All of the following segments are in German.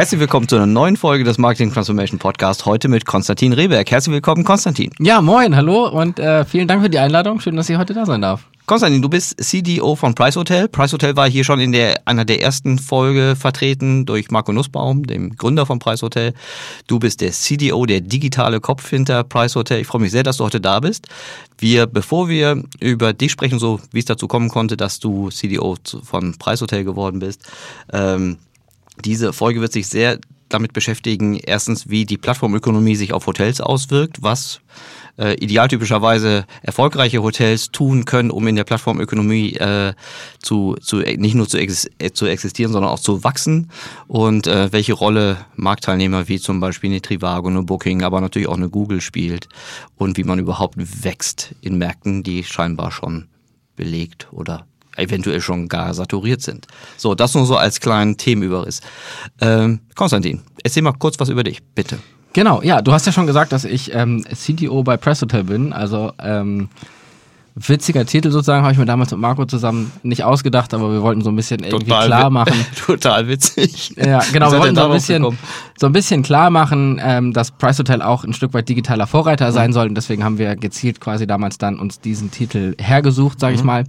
Herzlich willkommen zu einer neuen Folge des Marketing Transformation Podcast. Heute mit Konstantin Rehberg. Herzlich willkommen, Konstantin. Ja, moin, hallo und äh, vielen Dank für die Einladung. Schön, dass ich heute da sein darf. Konstantin, du bist CDO von Price Hotel. Price Hotel war hier schon in der, einer der ersten Folge vertreten durch Marco Nussbaum, dem Gründer von Price Hotel. Du bist der CDO, der digitale Kopf hinter Price Hotel. Ich freue mich sehr, dass du heute da bist. Wir, bevor wir über dich sprechen, so wie es dazu kommen konnte, dass du CDO von Price Hotel geworden bist, ähm, diese Folge wird sich sehr damit beschäftigen, erstens, wie die Plattformökonomie sich auf Hotels auswirkt, was äh, idealtypischerweise erfolgreiche Hotels tun können, um in der Plattformökonomie äh, zu, zu, nicht nur zu, ex äh, zu existieren, sondern auch zu wachsen. Und äh, welche Rolle Marktteilnehmer wie zum Beispiel eine Trivago, eine Booking, aber natürlich auch eine Google spielt und wie man überhaupt wächst in Märkten, die scheinbar schon belegt oder eventuell schon gar saturiert sind. So, das nur so als kleinen Themenüberriss. Ähm, Konstantin, erzähl mal kurz was über dich, bitte. Genau, ja, du hast ja schon gesagt, dass ich ähm, CTO bei Press Hotel bin. Also ähm, witziger Titel sozusagen, habe ich mir damals mit Marco zusammen nicht ausgedacht, aber wir wollten so ein bisschen irgendwie total klar machen. total witzig. Ja, genau, wir wollten so ein bisschen, so ein bisschen klar machen, ähm, dass Price Hotel auch ein Stück weit digitaler Vorreiter mhm. sein soll. Und deswegen haben wir gezielt quasi damals dann uns diesen Titel hergesucht, sage mhm. ich mal.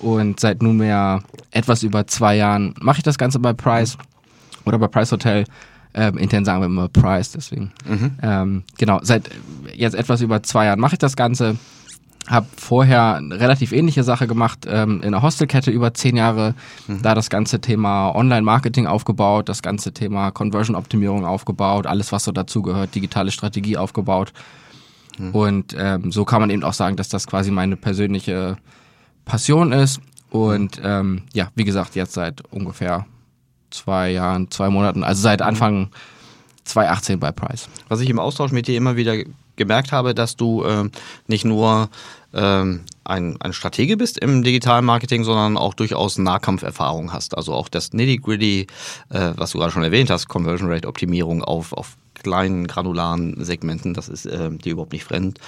Und seit nunmehr etwas über zwei Jahren mache ich das Ganze bei Price oder bei Price Hotel. Ähm, intern sagen wir immer Price, deswegen. Mhm. Ähm, genau, seit jetzt etwas über zwei Jahren mache ich das Ganze. Habe vorher eine relativ ähnliche Sache gemacht ähm, in der Hostelkette über zehn Jahre, mhm. da das ganze Thema Online-Marketing aufgebaut, das ganze Thema Conversion-Optimierung aufgebaut, alles was so dazugehört, digitale Strategie aufgebaut. Mhm. Und ähm, so kann man eben auch sagen, dass das quasi meine persönliche Passion ist. Und ähm, ja, wie gesagt, jetzt seit ungefähr zwei Jahren, zwei Monaten, also seit Anfang 2018 bei Price. Was ich im Austausch mit dir immer wieder gemerkt habe, dass du ähm, nicht nur ähm, ein, ein Stratege bist im digitalen Marketing, sondern auch durchaus Nahkampferfahrung hast. Also auch das Nitty-Gritty, äh, was du gerade schon erwähnt hast, Conversion Rate Optimierung auf, auf kleinen granularen Segmenten, das ist äh, dir überhaupt nicht fremd,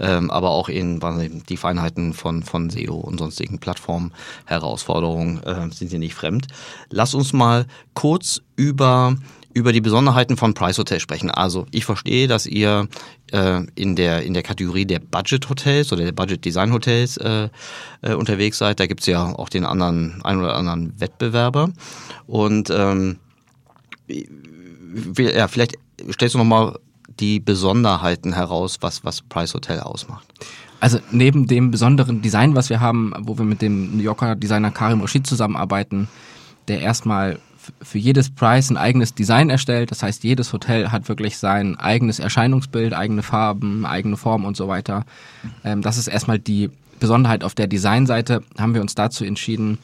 ähm, aber auch in die Feinheiten von, von SEO und sonstigen Plattformherausforderungen äh, sind dir nicht fremd. Lass uns mal kurz über über die Besonderheiten von Price Hotel sprechen. Also ich verstehe, dass ihr äh, in der in der Kategorie der Budget Hotels oder der Budget Design Hotels äh, äh, unterwegs seid. Da gibt's ja auch den anderen ein oder anderen Wettbewerber und ähm, ja, vielleicht stellst du nochmal die Besonderheiten heraus, was, was Price Hotel ausmacht. Also neben dem besonderen Design, was wir haben, wo wir mit dem New Yorker Designer Karim Rashid zusammenarbeiten, der erstmal für jedes Price ein eigenes Design erstellt. Das heißt, jedes Hotel hat wirklich sein eigenes Erscheinungsbild, eigene Farben, eigene Form und so weiter. Ähm, das ist erstmal die Besonderheit auf der Designseite. Haben wir uns dazu entschieden,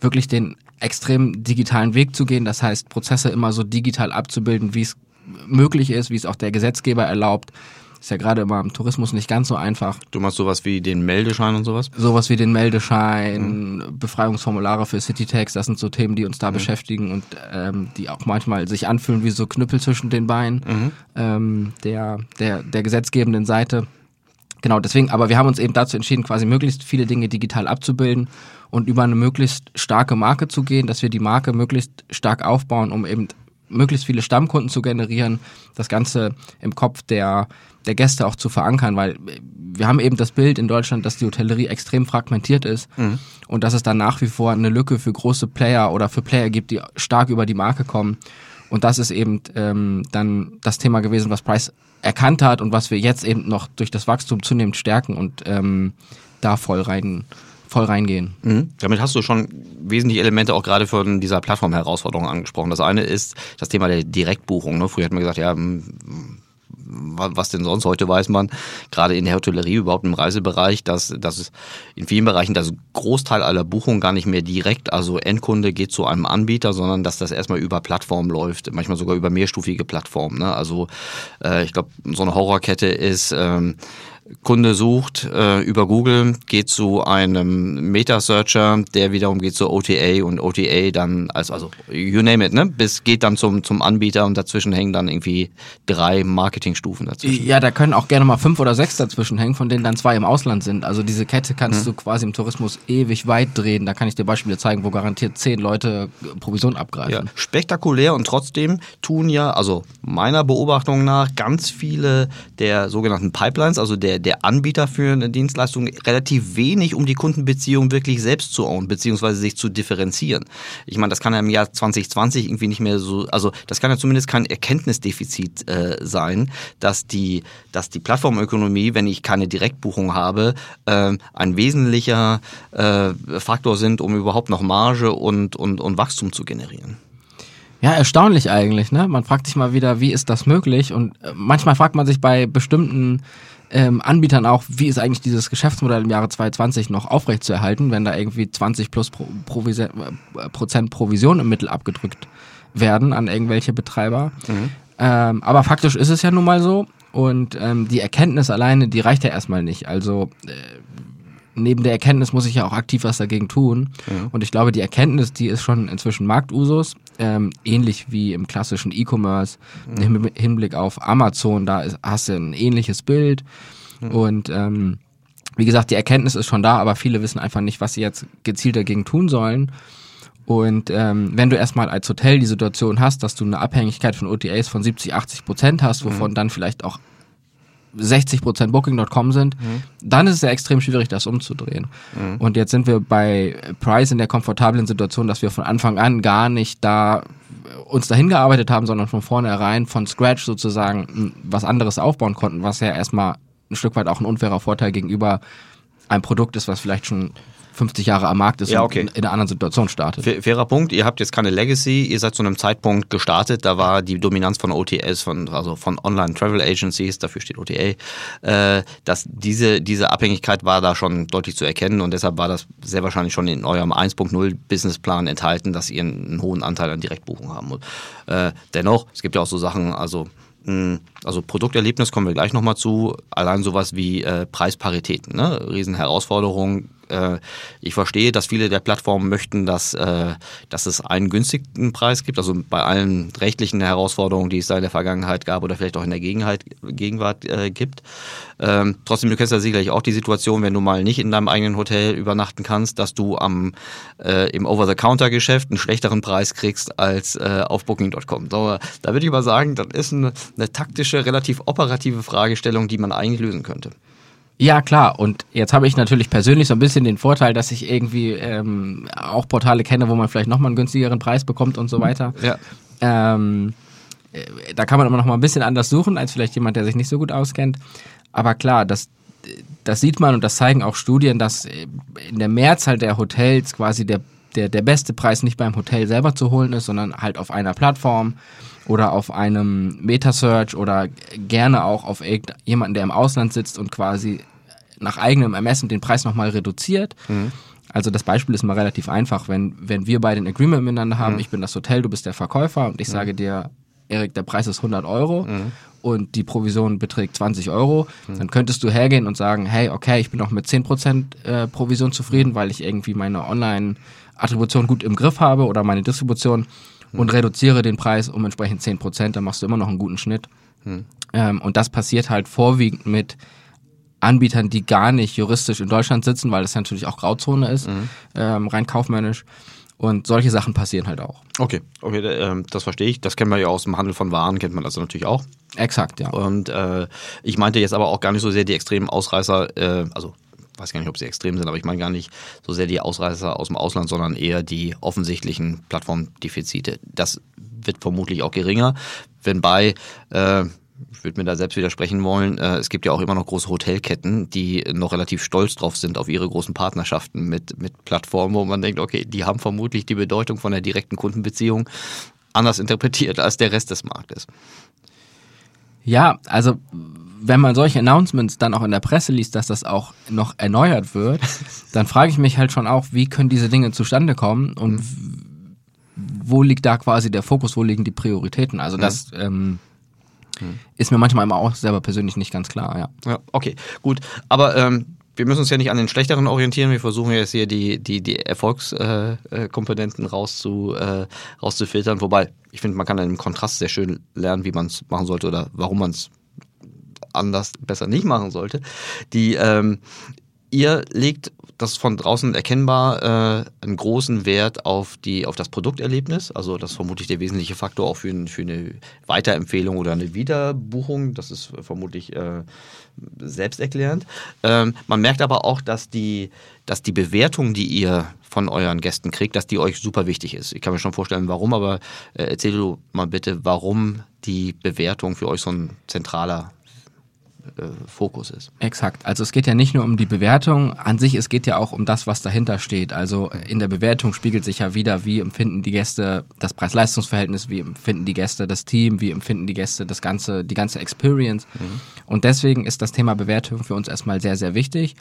wirklich den extrem digitalen Weg zu gehen. Das heißt, Prozesse immer so digital abzubilden, wie es möglich ist, wie es auch der Gesetzgeber erlaubt. Ist ja gerade immer im Tourismus nicht ganz so einfach. Du machst sowas wie den Meldeschein und sowas? Sowas wie den Meldeschein, mhm. Befreiungsformulare für Citytax, das sind so Themen, die uns da mhm. beschäftigen und ähm, die auch manchmal sich anfühlen wie so Knüppel zwischen den Beinen mhm. ähm, der, der, der gesetzgebenden Seite. Genau, deswegen, aber wir haben uns eben dazu entschieden, quasi möglichst viele Dinge digital abzubilden und über eine möglichst starke Marke zu gehen, dass wir die Marke möglichst stark aufbauen, um eben möglichst viele Stammkunden zu generieren, das Ganze im Kopf der, der Gäste auch zu verankern, weil wir haben eben das Bild in Deutschland, dass die Hotellerie extrem fragmentiert ist mhm. und dass es dann nach wie vor eine Lücke für große Player oder für Player gibt, die stark über die Marke kommen. Und das ist eben ähm, dann das Thema gewesen, was Price erkannt hat und was wir jetzt eben noch durch das Wachstum zunehmend stärken und ähm, da voll rein voll reingehen. Mhm. Damit hast du schon wesentliche Elemente auch gerade von dieser Plattform-Herausforderung angesprochen. Das eine ist das Thema der Direktbuchung. Ne? Früher hat man gesagt, ja, was denn sonst? Heute weiß man, gerade in der Hotellerie, überhaupt im Reisebereich, dass, dass in vielen Bereichen das Großteil aller Buchungen gar nicht mehr direkt, also Endkunde geht zu einem Anbieter, sondern dass das erstmal über Plattformen läuft, manchmal sogar über mehrstufige Plattformen. Ne? Also äh, ich glaube, so eine Horrorkette ist, ähm, Kunde sucht äh, über Google, geht zu einem Meta-Searcher, der wiederum geht zu OTA und OTA dann, als, also you name it, ne? Bis geht dann zum, zum Anbieter und dazwischen hängen dann irgendwie drei Marketingstufen dazwischen. Ja, da können auch gerne mal fünf oder sechs dazwischen hängen, von denen dann zwei im Ausland sind. Also diese Kette kannst hm. du quasi im Tourismus ewig weit drehen. Da kann ich dir Beispiele zeigen, wo garantiert zehn Leute Provision abgreifen. Ja, spektakulär und trotzdem tun ja, also meiner Beobachtung nach, ganz viele der sogenannten Pipelines, also der der, Anbieter für eine Dienstleistung relativ wenig, um die Kundenbeziehung wirklich selbst zu own, beziehungsweise sich zu differenzieren. Ich meine, das kann ja im Jahr 2020 irgendwie nicht mehr so, also das kann ja zumindest kein Erkenntnisdefizit äh, sein, dass die, dass die Plattformökonomie, wenn ich keine Direktbuchung habe, äh, ein wesentlicher äh, Faktor sind, um überhaupt noch Marge und, und, und Wachstum zu generieren. Ja, erstaunlich eigentlich, ne? Man fragt sich mal wieder, wie ist das möglich? Und äh, manchmal fragt man sich bei bestimmten ähm, Anbietern auch, wie ist eigentlich dieses Geschäftsmodell im Jahre 2020 noch aufrechtzuerhalten, wenn da irgendwie 20 plus Pro Provision, äh, Prozent Provision im Mittel abgedrückt werden an irgendwelche Betreiber. Mhm. Ähm, aber faktisch ist es ja nun mal so. Und ähm, die Erkenntnis alleine, die reicht ja erstmal nicht. Also äh, neben der Erkenntnis muss ich ja auch aktiv was dagegen tun. Ja. Und ich glaube, die Erkenntnis, die ist schon inzwischen Marktusus, ähm, ähnlich wie im klassischen E-Commerce, ja. im Hinblick auf Amazon, da ist, hast du ein ähnliches Bild. Ja. Und ähm, wie gesagt, die Erkenntnis ist schon da, aber viele wissen einfach nicht, was sie jetzt gezielt dagegen tun sollen. Und ähm, wenn du erstmal als Hotel die Situation hast, dass du eine Abhängigkeit von OTAs von 70, 80 Prozent hast, wovon mhm. dann vielleicht auch 60 Prozent Booking.com sind, mhm. dann ist es ja extrem schwierig, das umzudrehen. Mhm. Und jetzt sind wir bei Price in der komfortablen Situation, dass wir von Anfang an gar nicht da uns dahin gearbeitet haben, sondern von vornherein von Scratch sozusagen was anderes aufbauen konnten, was ja erstmal ein Stück weit auch ein unfairer Vorteil gegenüber einem Produkt ist, was vielleicht schon 50 Jahre am Markt ist ja, okay. und in einer anderen Situation startet. Fairer Punkt, ihr habt jetzt keine Legacy, ihr seid zu einem Zeitpunkt gestartet, da war die Dominanz von OTS, von, also von Online Travel Agencies, dafür steht OTA, äh, dass diese, diese Abhängigkeit war da schon deutlich zu erkennen und deshalb war das sehr wahrscheinlich schon in eurem 1.0 Businessplan enthalten, dass ihr einen hohen Anteil an Direktbuchung haben wollt. Äh, dennoch, es gibt ja auch so Sachen, also also Produkterlebnis kommen wir gleich nochmal zu. Allein sowas wie äh, Preisparitäten, ne? Riesenherausforderung, äh, ich verstehe, dass viele der Plattformen möchten, dass, äh, dass es einen günstigen Preis gibt, also bei allen rechtlichen Herausforderungen, die es da in der Vergangenheit gab oder vielleicht auch in der Gegenheit, Gegenwart äh, gibt. Ähm, trotzdem, du kennst ja sicherlich auch die Situation, wenn du mal nicht in deinem eigenen Hotel übernachten kannst, dass du am, äh, im Over-the-Counter-Geschäft einen schlechteren Preis kriegst als äh, auf Booking.com. So, da würde ich mal sagen, das ist eine, eine taktische, relativ operative Fragestellung, die man eigentlich lösen könnte. Ja, klar. Und jetzt habe ich natürlich persönlich so ein bisschen den Vorteil, dass ich irgendwie ähm, auch Portale kenne, wo man vielleicht nochmal einen günstigeren Preis bekommt und so weiter. Ja. Ähm, äh, da kann man immer noch mal ein bisschen anders suchen, als vielleicht jemand, der sich nicht so gut auskennt. Aber klar, das, das sieht man und das zeigen auch Studien, dass in der Mehrzahl der Hotels quasi der, der, der beste Preis nicht beim Hotel selber zu holen ist, sondern halt auf einer Plattform oder auf einem Metasearch oder gerne auch auf jemanden, der im Ausland sitzt und quasi nach eigenem Ermessen den Preis nochmal reduziert. Mhm. Also das Beispiel ist mal relativ einfach. Wenn, wenn wir beide ein Agreement miteinander haben, mhm. ich bin das Hotel, du bist der Verkäufer und ich mhm. sage dir, Erik, der Preis ist 100 Euro mhm. und die Provision beträgt 20 Euro, mhm. dann könntest du hergehen und sagen, hey, okay, ich bin auch mit 10% äh, Provision zufrieden, weil ich irgendwie meine Online-Attribution gut im Griff habe oder meine Distribution und reduziere den Preis um entsprechend 10 Prozent, dann machst du immer noch einen guten Schnitt. Hm. Ähm, und das passiert halt vorwiegend mit Anbietern, die gar nicht juristisch in Deutschland sitzen, weil das natürlich auch Grauzone ist, mhm. ähm, rein kaufmännisch. Und solche Sachen passieren halt auch. Okay, okay, äh, das verstehe ich. Das kennen wir ja aus dem Handel von Waren, kennt man das natürlich auch. Exakt, ja. Und äh, ich meinte jetzt aber auch gar nicht so sehr die extremen Ausreißer, äh, also weiß gar nicht, ob sie extrem sind, aber ich meine gar nicht so sehr die Ausreißer aus dem Ausland, sondern eher die offensichtlichen Plattformdefizite. Das wird vermutlich auch geringer, wenn bei äh, ich würde mir da selbst widersprechen wollen. Äh, es gibt ja auch immer noch große Hotelketten, die noch relativ stolz drauf sind auf ihre großen Partnerschaften mit, mit Plattformen, wo man denkt, okay, die haben vermutlich die Bedeutung von der direkten Kundenbeziehung anders interpretiert als der Rest des Marktes. Ja, also wenn man solche Announcements dann auch in der Presse liest, dass das auch noch erneuert wird, dann frage ich mich halt schon auch, wie können diese Dinge zustande kommen und wo liegt da quasi der Fokus, wo liegen die Prioritäten? Also das, ähm, hm. ist mir manchmal immer auch selber persönlich nicht ganz klar, ja. Ja, okay, gut. Aber ähm, wir müssen uns ja nicht an den schlechteren orientieren. Wir versuchen jetzt hier die, die, die Erfolgskomponenten äh, rauszu, äh, rauszufiltern. Wobei, ich finde, man kann dann im Kontrast sehr schön lernen, wie man es machen sollte oder warum man es anders besser nicht machen sollte. Die, ähm, ihr legt das von draußen erkennbar äh, einen großen Wert auf, die, auf das Produkterlebnis. Also das ist vermutlich der wesentliche Faktor auch für, ein, für eine Weiterempfehlung oder eine Wiederbuchung. Das ist vermutlich äh, selbsterklärend. Ähm, man merkt aber auch, dass die, dass die Bewertung, die ihr von euren Gästen kriegt, dass die euch super wichtig ist. Ich kann mir schon vorstellen, warum, aber äh, erzähl du mal bitte, warum die Bewertung für euch so ein zentraler Fokus ist. Exakt. Also es geht ja nicht nur um die Bewertung an sich, es geht ja auch um das, was dahinter steht. Also in der Bewertung spiegelt sich ja wieder, wie empfinden die Gäste das Preis-Leistungs-Verhältnis, wie empfinden die Gäste das Team, wie empfinden die Gäste das ganze, die ganze Experience. Mhm. Und deswegen ist das Thema Bewertung für uns erstmal sehr, sehr wichtig.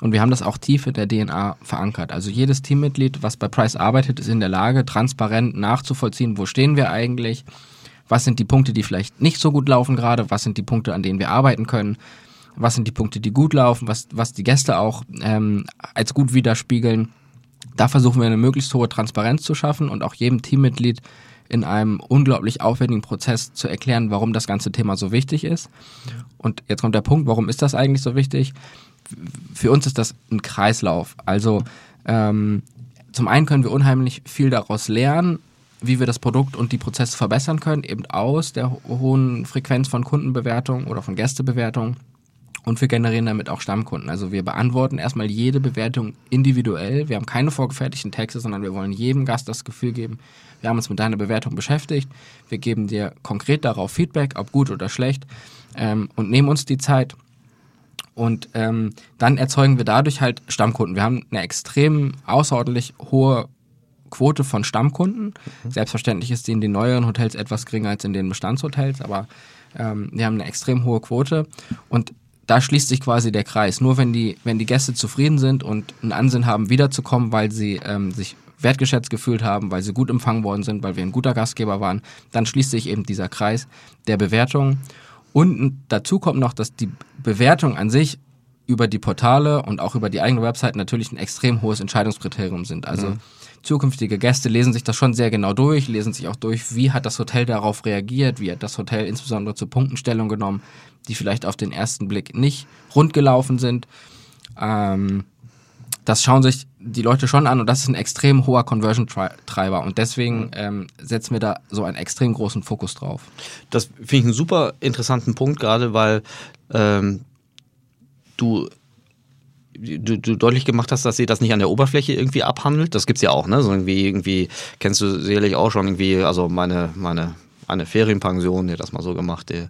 Und wir haben das auch tief in der DNA verankert. Also jedes Teammitglied, was bei Price arbeitet, ist in der Lage, transparent nachzuvollziehen, wo stehen wir eigentlich, was sind die Punkte, die vielleicht nicht so gut laufen gerade, was sind die Punkte, an denen wir arbeiten können, was sind die Punkte, die gut laufen, was, was die Gäste auch ähm, als gut widerspiegeln. Da versuchen wir eine möglichst hohe Transparenz zu schaffen und auch jedem Teammitglied in einem unglaublich aufwendigen Prozess zu erklären, warum das ganze Thema so wichtig ist. Und jetzt kommt der Punkt, warum ist das eigentlich so wichtig? Für uns ist das ein Kreislauf. Also ähm, zum einen können wir unheimlich viel daraus lernen, wie wir das Produkt und die Prozesse verbessern können, eben aus der hohen Frequenz von Kundenbewertung oder von Gästebewertung. Und wir generieren damit auch Stammkunden. Also wir beantworten erstmal jede Bewertung individuell. Wir haben keine vorgefertigten Texte, sondern wir wollen jedem Gast das Gefühl geben, wir haben uns mit deiner Bewertung beschäftigt. Wir geben dir konkret darauf Feedback, ob gut oder schlecht, ähm, und nehmen uns die Zeit. Und ähm, dann erzeugen wir dadurch halt Stammkunden. Wir haben eine extrem außerordentlich hohe Quote von Stammkunden. Mhm. Selbstverständlich ist die in den neueren Hotels etwas geringer als in den Bestandshotels, aber ähm, wir haben eine extrem hohe Quote und da schließt sich quasi der Kreis. Nur wenn die, wenn die Gäste zufrieden sind und einen Ansinn haben, wiederzukommen, weil sie ähm, sich wertgeschätzt gefühlt haben, weil sie gut empfangen worden sind, weil wir ein guter Gastgeber waren, dann schließt sich eben dieser Kreis der Bewertung. Und dazu kommt noch, dass die Bewertung an sich über die Portale und auch über die eigene Website natürlich ein extrem hohes Entscheidungskriterium sind. Also mhm zukünftige Gäste lesen sich das schon sehr genau durch, lesen sich auch durch, wie hat das Hotel darauf reagiert, wie hat das Hotel insbesondere zur Punktenstellung genommen, die vielleicht auf den ersten Blick nicht rund gelaufen sind. Ähm, das schauen sich die Leute schon an und das ist ein extrem hoher Conversion-Treiber und deswegen ähm, setzen wir da so einen extrem großen Fokus drauf. Das finde ich einen super interessanten Punkt, gerade weil ähm, du du, du deutlich gemacht hast, dass sie das nicht an der Oberfläche irgendwie abhandelt. Das gibt's ja auch, ne? So irgendwie, irgendwie, kennst du sicherlich auch schon irgendwie, also meine, meine eine Ferienpension, der das mal so gemacht, der,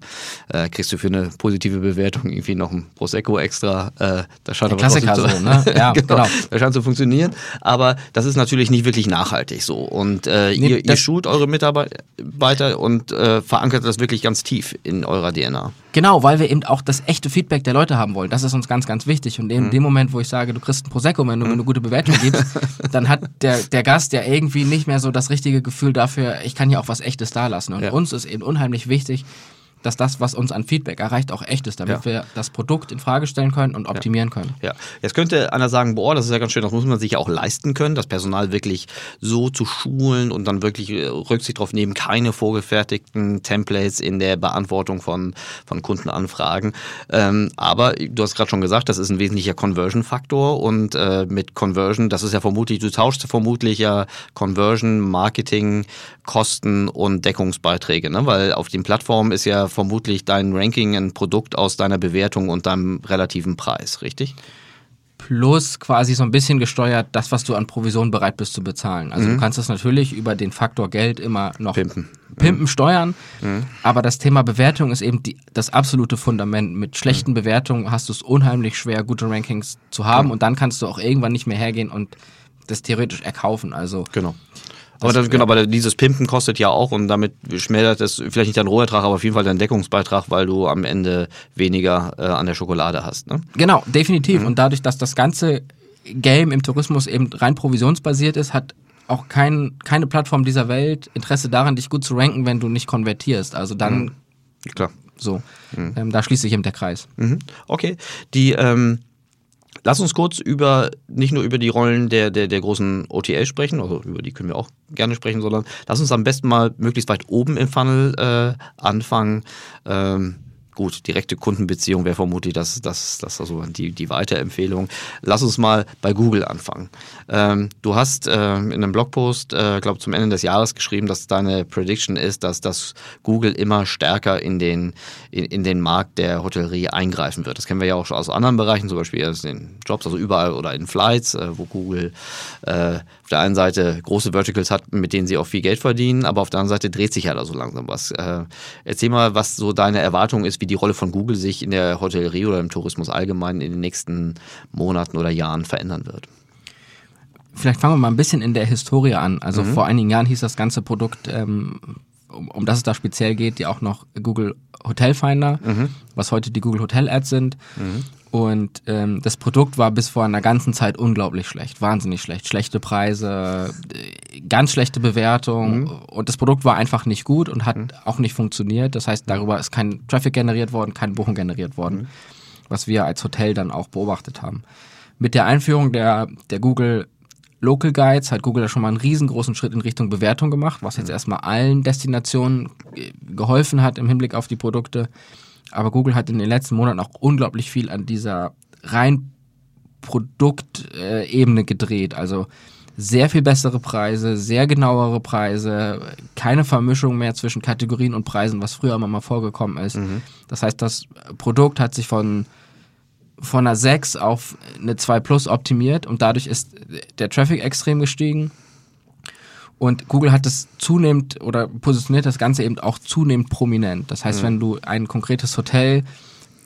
äh, kriegst du für eine positive Bewertung irgendwie noch ein Prosecco extra. Äh, das scheint der Klassiker so, ne? Ja, genau, genau. Das scheint zu funktionieren. Aber das ist natürlich nicht wirklich nachhaltig so. Und äh, nee, ihr, ihr schult eure Mitarbeiter und äh, verankert das wirklich ganz tief in eurer DNA. Genau, weil wir eben auch das echte Feedback der Leute haben wollen. Das ist uns ganz, ganz wichtig. Und in mhm. dem Moment, wo ich sage, du kriegst ein Prosecco, wenn du mir eine gute Bewertung gibst, dann hat der, der Gast ja irgendwie nicht mehr so das richtige Gefühl dafür, ich kann hier auch was Echtes dalassen. Und ja. uns ist eben unheimlich wichtig, dass das, was uns an Feedback erreicht, auch echt ist, damit ja. wir das Produkt in Frage stellen können und optimieren ja. können. Ja, jetzt könnte einer sagen, boah, das ist ja ganz schön, das muss man sich ja auch leisten können, das Personal wirklich so zu schulen und dann wirklich äh, Rücksicht drauf nehmen, keine vorgefertigten Templates in der Beantwortung von, von Kundenanfragen. Ähm, aber du hast gerade schon gesagt, das ist ein wesentlicher Conversion-Faktor und äh, mit Conversion, das ist ja vermutlich, du tauschst vermutlich ja Conversion, Marketing, Kosten und Deckungsbeiträge, ne? weil auf den Plattformen ist ja vermutlich dein Ranking ein Produkt aus deiner Bewertung und deinem relativen Preis, richtig? Plus quasi so ein bisschen gesteuert das, was du an Provision bereit bist zu bezahlen. Also mhm. du kannst das natürlich über den Faktor Geld immer noch pimpen, pimpen mhm. steuern. Mhm. Aber das Thema Bewertung ist eben die, das absolute Fundament. Mit schlechten mhm. Bewertungen hast du es unheimlich schwer, gute Rankings zu haben und dann kannst du auch irgendwann nicht mehr hergehen und das theoretisch erkaufen. Also genau. Aber das, genau, aber dieses Pimpen kostet ja auch und damit schmälert es vielleicht nicht dein Rohertrag, aber auf jeden Fall dein Deckungsbeitrag, weil du am Ende weniger äh, an der Schokolade hast. Ne? Genau, definitiv. Mhm. Und dadurch, dass das ganze Game im Tourismus eben rein provisionsbasiert ist, hat auch kein, keine Plattform dieser Welt Interesse daran, dich gut zu ranken, wenn du nicht konvertierst. Also dann mhm. Klar So, mhm. ähm, da schließt sich eben der Kreis. Mhm. Okay, die ähm Lass uns kurz über nicht nur über die Rollen der, der, der großen OTA sprechen, also über die können wir auch gerne sprechen, sondern lass uns am besten mal möglichst weit oben im Funnel äh, anfangen. Ähm, gut, direkte Kundenbeziehung wäre vermutlich das, das, das also die, die Weiterempfehlung. Lass uns mal bei Google anfangen. Ähm, du hast äh, in einem Blogpost, äh, glaube zum Ende des Jahres geschrieben, dass deine Prediction ist, dass, dass Google immer stärker in den, in, in den Markt der Hotellerie eingreifen wird. Das kennen wir ja auch schon aus anderen Bereichen, zum Beispiel aus den Jobs, also überall oder in Flights, äh, wo Google äh, auf der einen Seite große Verticals hat, mit denen sie auch viel Geld verdienen, aber auf der anderen Seite dreht sich ja da so langsam was. Äh, erzähl mal, was so deine Erwartung ist, wie die Rolle von Google sich in der Hotellerie oder im Tourismus allgemein in den nächsten Monaten oder Jahren verändern wird. Vielleicht fangen wir mal ein bisschen in der Historie an. Also mhm. vor einigen Jahren hieß das ganze Produkt, ähm, um, um das es da speziell geht, ja auch noch Google Hotel Finder, mhm. was heute die Google Hotel Ads sind. Mhm. Und ähm, das Produkt war bis vor einer ganzen Zeit unglaublich schlecht, wahnsinnig schlecht. Schlechte Preise, ganz schlechte Bewertung. Mhm. Und das Produkt war einfach nicht gut und hat mhm. auch nicht funktioniert. Das heißt, darüber ist kein Traffic generiert worden, kein Buchen generiert worden, mhm. was wir als Hotel dann auch beobachtet haben. Mit der Einführung der, der Google Local Guides hat Google da schon mal einen riesengroßen Schritt in Richtung Bewertung gemacht, was jetzt mhm. erstmal allen Destinationen geholfen hat im Hinblick auf die Produkte. Aber Google hat in den letzten Monaten auch unglaublich viel an dieser rein Produktebene gedreht. Also sehr viel bessere Preise, sehr genauere Preise, keine Vermischung mehr zwischen Kategorien und Preisen, was früher immer mal vorgekommen ist. Mhm. Das heißt, das Produkt hat sich von, von einer 6 auf eine 2 Plus optimiert und dadurch ist der Traffic extrem gestiegen. Und Google hat das zunehmend oder positioniert das Ganze eben auch zunehmend prominent. Das heißt, mhm. wenn du ein konkretes Hotel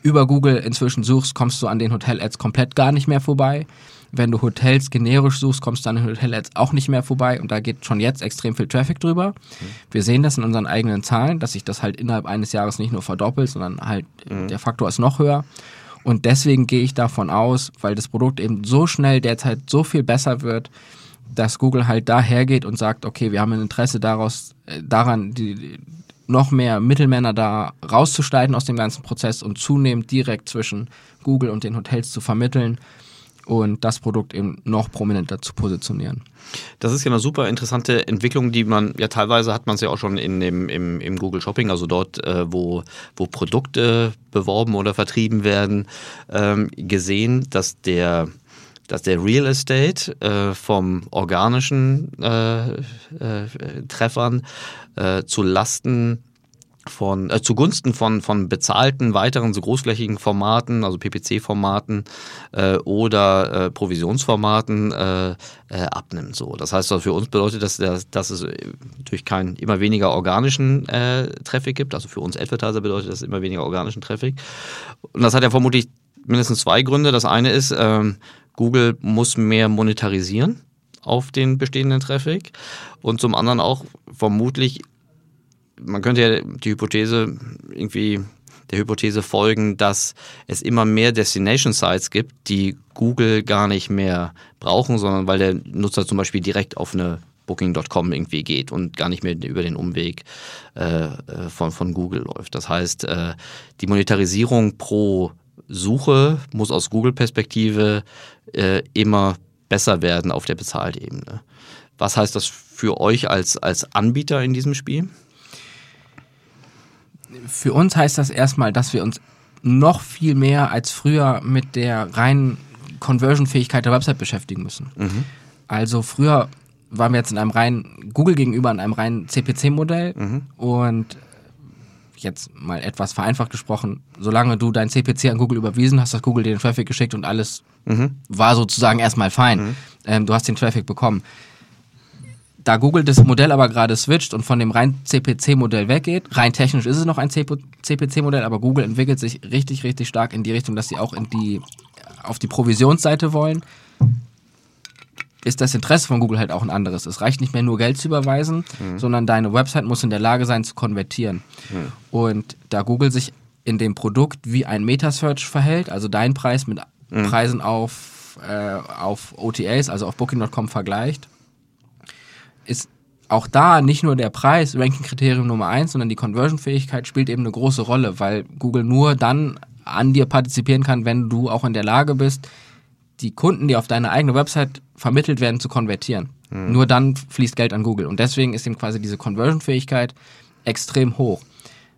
über Google inzwischen suchst, kommst du an den Hotel-Ads komplett gar nicht mehr vorbei. Wenn du Hotels generisch suchst, kommst du an den Hotel-Ads auch nicht mehr vorbei und da geht schon jetzt extrem viel Traffic drüber. Mhm. Wir sehen das in unseren eigenen Zahlen, dass sich das halt innerhalb eines Jahres nicht nur verdoppelt, sondern halt mhm. der Faktor ist noch höher. Und deswegen gehe ich davon aus, weil das Produkt eben so schnell derzeit so viel besser wird, dass Google halt da hergeht und sagt, okay, wir haben ein Interesse daraus, äh, daran, die, noch mehr Mittelmänner da rauszusteigen aus dem ganzen Prozess und zunehmend direkt zwischen Google und den Hotels zu vermitteln und das Produkt eben noch prominenter zu positionieren. Das ist ja eine super interessante Entwicklung, die man ja teilweise hat man es ja auch schon in dem, im, im Google Shopping, also dort, äh, wo, wo Produkte beworben oder vertrieben werden, ähm, gesehen, dass der dass der Real Estate äh, vom organischen äh, äh, Treffern äh, zu Lasten von äh, zugunsten von von bezahlten weiteren so großflächigen Formaten, also PPC-Formaten äh, oder äh, Provisionsformaten äh, äh, abnimmt. So, das heißt, für uns bedeutet das, dass es durch keinen immer weniger organischen äh, Traffic gibt. Also für uns Advertiser bedeutet das immer weniger organischen Traffic. Und das hat ja vermutlich mindestens zwei Gründe. Das eine ist, ähm, Google muss mehr monetarisieren auf den bestehenden Traffic und zum anderen auch vermutlich, man könnte ja die Hypothese irgendwie der Hypothese folgen, dass es immer mehr Destination Sites gibt, die Google gar nicht mehr brauchen, sondern weil der Nutzer zum Beispiel direkt auf eine Booking.com irgendwie geht und gar nicht mehr über den Umweg äh, äh von, von Google läuft. Das heißt, äh, die Monetarisierung pro Suche muss aus Google-Perspektive äh, immer besser werden auf der Bezahltebene. Was heißt das für euch als, als Anbieter in diesem Spiel? Für uns heißt das erstmal, dass wir uns noch viel mehr als früher mit der reinen Conversion-Fähigkeit der Website beschäftigen müssen. Mhm. Also früher waren wir jetzt in einem reinen Google gegenüber in einem reinen CPC-Modell mhm. und jetzt mal etwas vereinfacht gesprochen, solange du dein CPC an Google überwiesen hast, hat Google dir den Traffic geschickt und alles mhm. war sozusagen erstmal fein. Mhm. Ähm, du hast den Traffic bekommen. Da Google das Modell aber gerade switcht und von dem rein CPC-Modell weggeht, rein technisch ist es noch ein CPC-Modell, aber Google entwickelt sich richtig, richtig stark in die Richtung, dass sie auch in die, auf die Provisionsseite wollen ist das Interesse von Google halt auch ein anderes. Es reicht nicht mehr nur Geld zu überweisen, mhm. sondern deine Website muss in der Lage sein zu konvertieren. Mhm. Und da Google sich in dem Produkt wie ein Metasearch verhält, also dein Preis mit mhm. Preisen auf, äh, auf OTAs, also auf Booking.com vergleicht, ist auch da nicht nur der Preis, Ranking-Kriterium Nummer eins, sondern die Conversion-Fähigkeit spielt eben eine große Rolle, weil Google nur dann an dir partizipieren kann, wenn du auch in der Lage bist, die Kunden, die auf deine eigene Website vermittelt werden, zu konvertieren. Mhm. Nur dann fließt Geld an Google. Und deswegen ist eben quasi diese Conversion-Fähigkeit extrem hoch.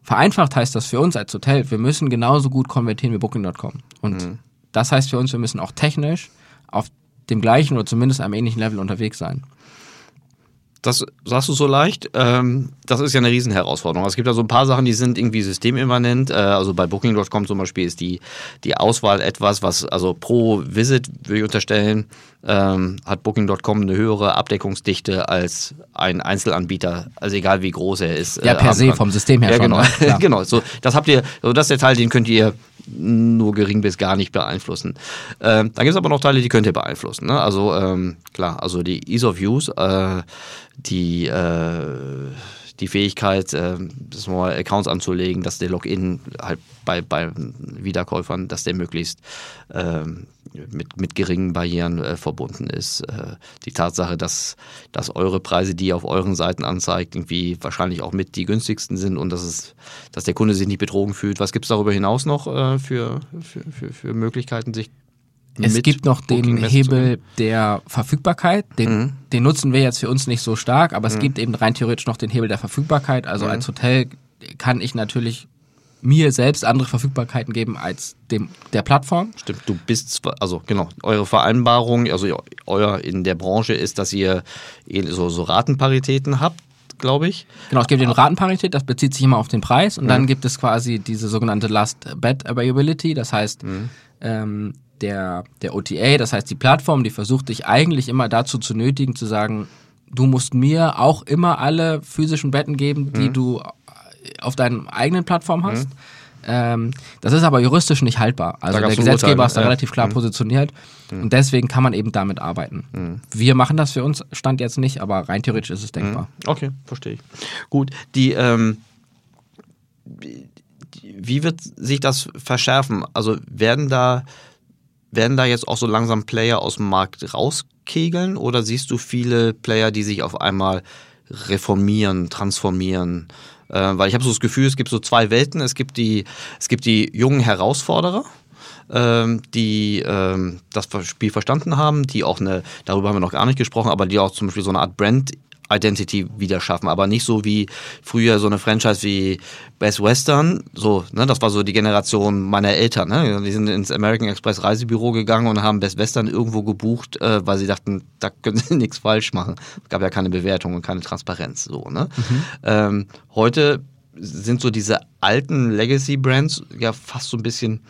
Vereinfacht heißt das für uns als Hotel, wir müssen genauso gut konvertieren wie Booking.com. Und mhm. das heißt für uns, wir müssen auch technisch auf dem gleichen oder zumindest einem ähnlichen Level unterwegs sein. Das sagst du so leicht. Ähm, das ist ja eine Riesenherausforderung. Es gibt ja so ein paar Sachen, die sind irgendwie systemimmanent. Äh, also bei Booking.com zum Beispiel ist die, die Auswahl etwas, was also pro Visit, würde ich unterstellen, ähm, hat Booking.com eine höhere Abdeckungsdichte als ein Einzelanbieter, also egal wie groß er ist. Ja, per se vom System her ja, schon. Genau, ne? genau. So, das habt ihr, so das ist der Teil, den könnt ihr nur gering bis gar nicht beeinflussen. Ähm, dann gibt es aber noch Teile, die könnt ihr beeinflussen. Ne? Also ähm, klar, also die Ease of Use, äh, die äh, die Fähigkeit, äh, mal Accounts anzulegen, dass der Login halt bei, bei Wiederkäufern, dass der möglichst äh, mit, mit geringen Barrieren äh, verbunden ist. Äh, die Tatsache, dass, dass eure Preise, die ihr auf euren Seiten anzeigt, irgendwie wahrscheinlich auch mit die günstigsten sind und dass, es, dass der Kunde sich nicht betrogen fühlt. Was gibt es darüber hinaus noch äh, für, für, für, für Möglichkeiten, sich es gibt noch den Hebel der Verfügbarkeit, den, mhm. den, nutzen wir jetzt für uns nicht so stark, aber es mhm. gibt eben rein theoretisch noch den Hebel der Verfügbarkeit. Also mhm. als Hotel kann ich natürlich mir selbst andere Verfügbarkeiten geben als dem der Plattform. Stimmt, du bist zwar, also genau, eure Vereinbarung, also euer in der Branche ist, dass ihr so, so Ratenparitäten habt glaube ich. Genau, es gibt den Ratenparität, das bezieht sich immer auf den Preis und mhm. dann gibt es quasi diese sogenannte Last Bet Availability, das heißt, mhm. ähm, der, der OTA, das heißt die Plattform, die versucht dich eigentlich immer dazu zu nötigen, zu sagen, du musst mir auch immer alle physischen Betten geben, die mhm. du auf deiner eigenen Plattform hast. Mhm. Ähm, das ist aber juristisch nicht haltbar. Also der Gesetzgeber ist da ja. relativ klar mhm. positioniert mhm. und deswegen kann man eben damit arbeiten. Mhm. Wir machen das für uns, stand jetzt nicht, aber rein theoretisch ist es denkbar. Mhm. Okay, verstehe ich. Gut, die ähm, wie wird sich das verschärfen? Also werden da werden da jetzt auch so langsam Player aus dem Markt rauskegeln oder siehst du viele Player, die sich auf einmal reformieren, transformieren? Äh, weil ich habe so das Gefühl, es gibt so zwei Welten. Es gibt die, es gibt die jungen Herausforderer, ähm, die ähm, das Spiel verstanden haben, die auch eine, darüber haben wir noch gar nicht gesprochen, aber die auch zum Beispiel so eine Art Brand Identity wieder schaffen, aber nicht so wie früher so eine Franchise wie Best Western, so, ne, das war so die Generation meiner Eltern, ne, die sind ins American Express Reisebüro gegangen und haben Best Western irgendwo gebucht, äh, weil sie dachten, da können sie nichts falsch machen. Es gab ja keine Bewertung und keine Transparenz, so, ne. Mhm. Ähm, heute sind so diese alten Legacy Brands ja fast so ein bisschen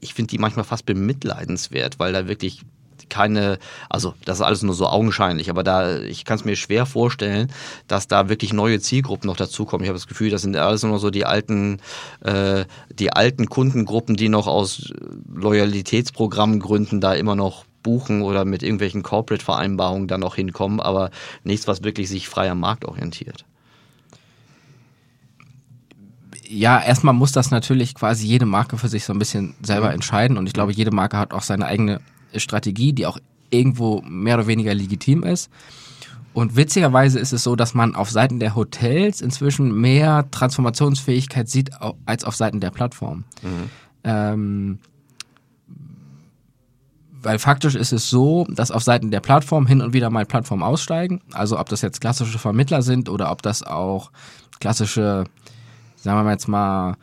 ich finde die manchmal fast bemitleidenswert, weil da wirklich keine, also das ist alles nur so augenscheinlich, aber da, ich kann es mir schwer vorstellen, dass da wirklich neue Zielgruppen noch dazukommen. Ich habe das Gefühl, das sind alles nur so die alten, äh, die alten Kundengruppen, die noch aus Loyalitätsprogrammgründen da immer noch buchen oder mit irgendwelchen Corporate-Vereinbarungen dann noch hinkommen, aber nichts, was wirklich sich frei am Markt orientiert ja, erstmal muss das natürlich quasi jede Marke für sich so ein bisschen selber mhm. entscheiden und ich glaube, jede Marke hat auch seine eigene Strategie, die auch irgendwo mehr oder weniger legitim ist. Und witzigerweise ist es so, dass man auf Seiten der Hotels inzwischen mehr Transformationsfähigkeit sieht als auf Seiten der Plattform. Mhm. Ähm, weil faktisch ist es so, dass auf Seiten der Plattform hin und wieder mal Plattformen aussteigen. Also ob das jetzt klassische Vermittler sind oder ob das auch klassische, sagen wir mal jetzt mal,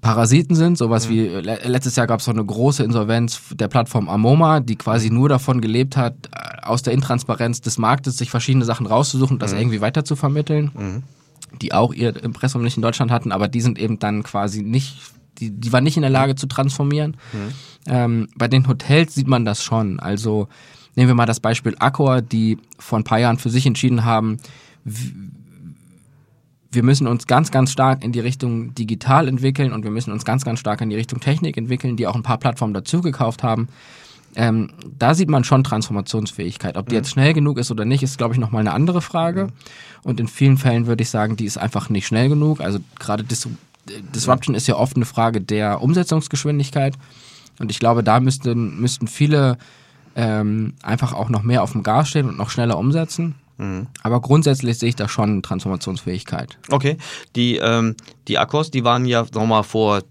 Parasiten sind, sowas mhm. wie letztes Jahr gab es so eine große Insolvenz der Plattform Amoma, die quasi nur davon gelebt hat, äh, aus der Intransparenz des Marktes sich verschiedene Sachen rauszusuchen und das mhm. irgendwie weiter zu vermitteln, mhm. die auch ihr Impressum nicht in Deutschland hatten, aber die sind eben dann quasi nicht, die, die waren nicht in der Lage zu transformieren. Mhm. Ähm, bei den Hotels sieht man das schon. Also nehmen wir mal das Beispiel Accor, die vor ein paar Jahren für sich entschieden haben, wir müssen uns ganz, ganz stark in die Richtung digital entwickeln und wir müssen uns ganz, ganz stark in die Richtung Technik entwickeln, die auch ein paar Plattformen dazugekauft haben. Ähm, da sieht man schon Transformationsfähigkeit. Ob die mhm. jetzt schnell genug ist oder nicht, ist, glaube ich, nochmal eine andere Frage. Mhm. Und in vielen Fällen würde ich sagen, die ist einfach nicht schnell genug. Also gerade Dis Disruption ist ja oft eine Frage der Umsetzungsgeschwindigkeit. Und ich glaube, da müssten, müssten viele ähm, einfach auch noch mehr auf dem Gas stehen und noch schneller umsetzen. Mhm. Aber grundsätzlich sehe ich da schon Transformationsfähigkeit. Okay. Die, ähm, die Akkos, die waren ja nochmal vor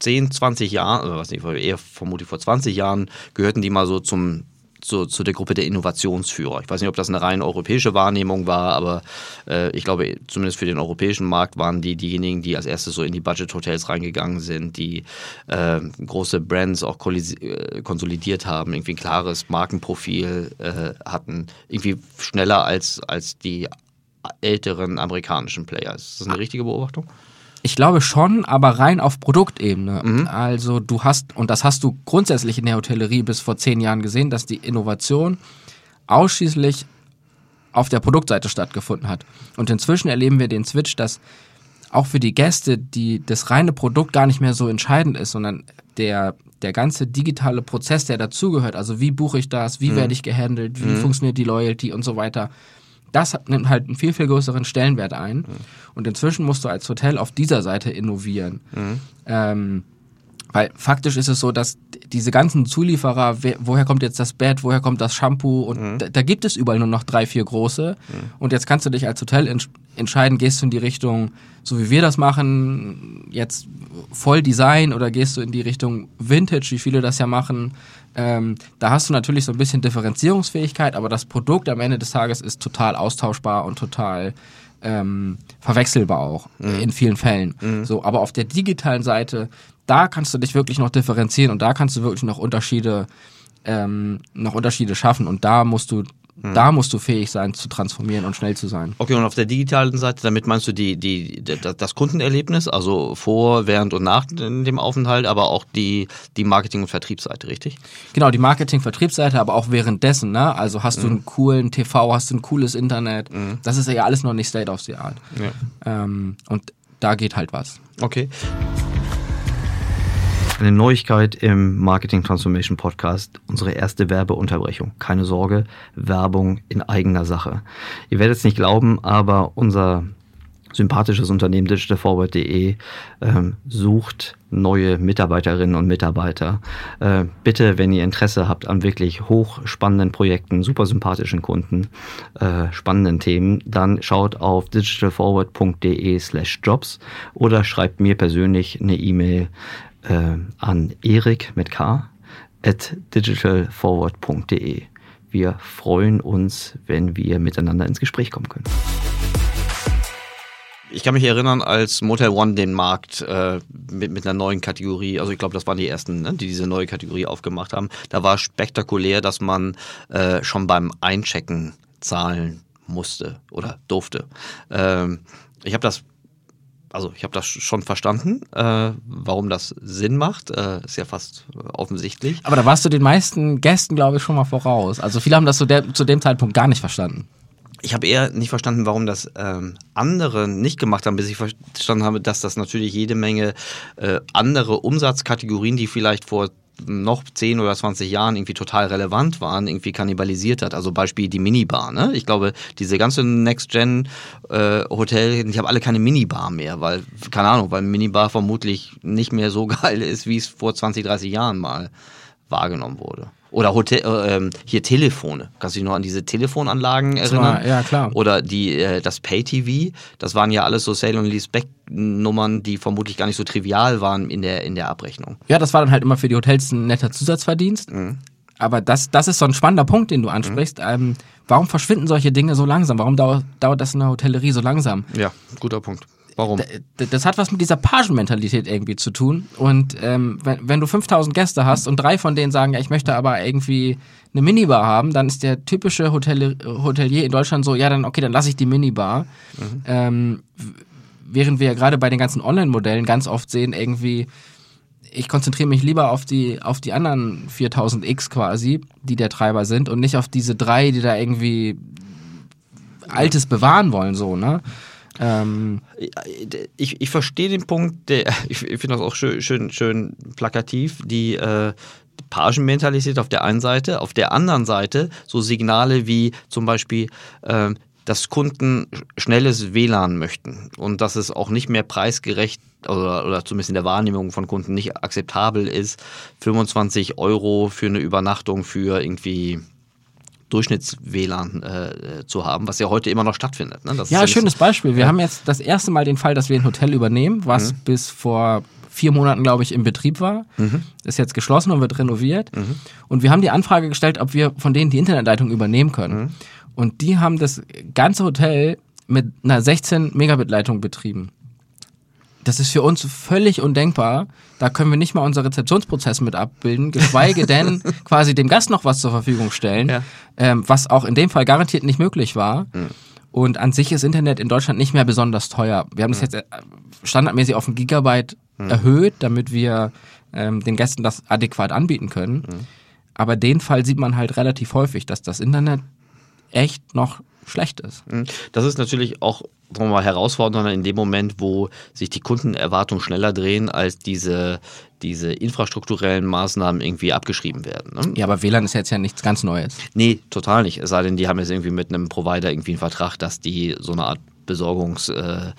10, 20 Jahren, oder was nicht, eher vermutlich vor 20 Jahren, gehörten die mal so zum zu, zu der Gruppe der Innovationsführer. Ich weiß nicht, ob das eine rein europäische Wahrnehmung war, aber äh, ich glaube, zumindest für den europäischen Markt waren die diejenigen, die als erstes so in die Budget-Hotels reingegangen sind, die äh, große Brands auch äh, konsolidiert haben, irgendwie ein klares Markenprofil äh, hatten, irgendwie schneller als, als die älteren amerikanischen Player. Ist das eine richtige Beobachtung? Ich glaube schon, aber rein auf Produktebene. Mhm. Also du hast, und das hast du grundsätzlich in der Hotellerie bis vor zehn Jahren gesehen, dass die Innovation ausschließlich auf der Produktseite stattgefunden hat. Und inzwischen erleben wir den Switch, dass auch für die Gäste, die das reine Produkt gar nicht mehr so entscheidend ist, sondern der, der ganze digitale Prozess, der dazugehört, also wie buche ich das, wie mhm. werde ich gehandelt, wie mhm. funktioniert die Loyalty und so weiter, das nimmt halt einen viel, viel größeren Stellenwert ein. Mhm. Und inzwischen musst du als Hotel auf dieser Seite innovieren. Mhm. Ähm, weil faktisch ist es so, dass diese ganzen Zulieferer, wer, woher kommt jetzt das Bett, woher kommt das Shampoo und mhm. da, da, gibt es überall nur noch drei, vier große. Mhm. Und jetzt kannst du dich als Hotel ents entscheiden, gehst du in die Richtung, so wie wir das machen, jetzt voll Design oder gehst du in die Richtung Vintage, wie viele das ja machen. Ähm, da hast du natürlich so ein bisschen Differenzierungsfähigkeit, aber das Produkt am Ende des Tages ist total austauschbar und total ähm, verwechselbar auch mhm. in vielen Fällen. Mhm. So, aber auf der digitalen Seite da kannst du dich wirklich noch differenzieren und da kannst du wirklich noch Unterschiede, ähm, noch Unterschiede schaffen und da musst du hm. Da musst du fähig sein, zu transformieren und schnell zu sein. Okay, und auf der digitalen Seite, damit meinst du die, die, das Kundenerlebnis, also vor, während und nach dem Aufenthalt, aber auch die, die Marketing- und Vertriebsseite, richtig? Genau, die Marketing-Vertriebsseite, aber auch währenddessen. Ne? Also hast mhm. du einen coolen TV, hast du ein cooles Internet. Mhm. Das ist ja alles noch nicht State of the Art. Ja. Ähm, und da geht halt was. Okay. Eine Neuigkeit im Marketing Transformation Podcast, unsere erste Werbeunterbrechung. Keine Sorge, Werbung in eigener Sache. Ihr werdet es nicht glauben, aber unser sympathisches Unternehmen digitalforward.de ähm, sucht neue Mitarbeiterinnen und Mitarbeiter. Äh, bitte, wenn ihr Interesse habt an wirklich hochspannenden Projekten, super sympathischen Kunden, äh, spannenden Themen, dann schaut auf digitalforward.de slash jobs oder schreibt mir persönlich eine E-Mail äh, an erik mit K at digitalforward.de. Wir freuen uns, wenn wir miteinander ins Gespräch kommen können. Ich kann mich erinnern, als Motel One den Markt äh, mit, mit einer neuen Kategorie, also ich glaube, das waren die ersten, ne, die diese neue Kategorie aufgemacht haben, da war spektakulär, dass man äh, schon beim Einchecken zahlen musste oder durfte. Ähm, ich habe das also ich habe das schon verstanden, äh, warum das Sinn macht. Äh, ist ja fast offensichtlich. Aber da warst du den meisten Gästen, glaube ich, schon mal voraus. Also viele haben das zu, der, zu dem Zeitpunkt gar nicht verstanden. Ich habe eher nicht verstanden, warum das ähm, andere nicht gemacht haben, bis ich verstanden habe, dass das natürlich jede Menge äh, andere Umsatzkategorien, die vielleicht vor noch 10 oder 20 Jahren irgendwie total relevant waren, irgendwie kannibalisiert hat. Also Beispiel die Minibar. Ne? Ich glaube, diese ganze Next-Gen-Hotel, äh, die haben alle keine Minibar mehr, weil, keine Ahnung, weil Minibar vermutlich nicht mehr so geil ist, wie es vor 20, 30 Jahren mal wahrgenommen wurde. Oder Hotel, äh, ähm, hier Telefone. Kannst du dich noch an diese Telefonanlagen erinnern? ja, klar. Oder die, äh, das Pay-TV. Das waren ja alles so Sale- und Lease-Back-Nummern, die vermutlich gar nicht so trivial waren in der, in der Abrechnung. Ja, das war dann halt immer für die Hotels ein netter Zusatzverdienst. Mhm. Aber das, das ist so ein spannender Punkt, den du ansprichst. Mhm. Ähm, warum verschwinden solche Dinge so langsam? Warum dauert, dauert das in der Hotellerie so langsam? Ja, guter Punkt. Warum? Das hat was mit dieser Pagenmentalität irgendwie zu tun. Und ähm, wenn, wenn du 5000 Gäste hast und drei von denen sagen, ja, ich möchte aber irgendwie eine Minibar haben, dann ist der typische Hotel, Hotelier in Deutschland so, ja, dann okay, dann lasse ich die Minibar. Mhm. Ähm, während wir ja gerade bei den ganzen Online-Modellen ganz oft sehen, irgendwie, ich konzentriere mich lieber auf die, auf die anderen 4000X quasi, die der Treiber sind und nicht auf diese drei, die da irgendwie Altes bewahren wollen, so, ne? Ähm, ich, ich verstehe den Punkt, der, ich, ich finde das auch schön, schön, schön plakativ, die äh, Pagenmentalität auf der einen Seite, auf der anderen Seite so Signale wie zum Beispiel, äh, dass Kunden schnelles WLAN möchten und dass es auch nicht mehr preisgerecht oder, oder zumindest in der Wahrnehmung von Kunden nicht akzeptabel ist, 25 Euro für eine Übernachtung für irgendwie Durchschnitts-WLAN äh, zu haben, was ja heute immer noch stattfindet. Ne? ja, ja schönes Beispiel. Wir ja. haben jetzt das erste Mal den Fall, dass wir ein Hotel übernehmen, was mhm. bis vor vier Monaten, glaube ich, im Betrieb war. Mhm. Ist jetzt geschlossen und wird renoviert. Mhm. Und wir haben die Anfrage gestellt, ob wir von denen die Internetleitung übernehmen können. Mhm. Und die haben das ganze Hotel mit einer 16 Megabit Leitung betrieben. Das ist für uns völlig undenkbar. Da können wir nicht mal unser Rezeptionsprozess mit abbilden, geschweige denn quasi dem Gast noch was zur Verfügung stellen, ja. ähm, was auch in dem Fall garantiert nicht möglich war. Mhm. Und an sich ist Internet in Deutschland nicht mehr besonders teuer. Wir haben das mhm. jetzt äh, standardmäßig auf ein Gigabyte mhm. erhöht, damit wir ähm, den Gästen das adäquat anbieten können. Mhm. Aber den Fall sieht man halt relativ häufig, dass das Internet echt noch schlecht ist. Mhm. Das ist natürlich auch sagen wir mal, herausfordernder in dem Moment, wo sich die Kundenerwartungen schneller drehen, als diese, diese infrastrukturellen Maßnahmen irgendwie abgeschrieben werden. Ne? Ja, aber WLAN ist jetzt ja nichts ganz Neues. Nee, total nicht. Es sei denn, die haben jetzt irgendwie mit einem Provider irgendwie einen Vertrag, dass die so eine Art Besorgungsvertrag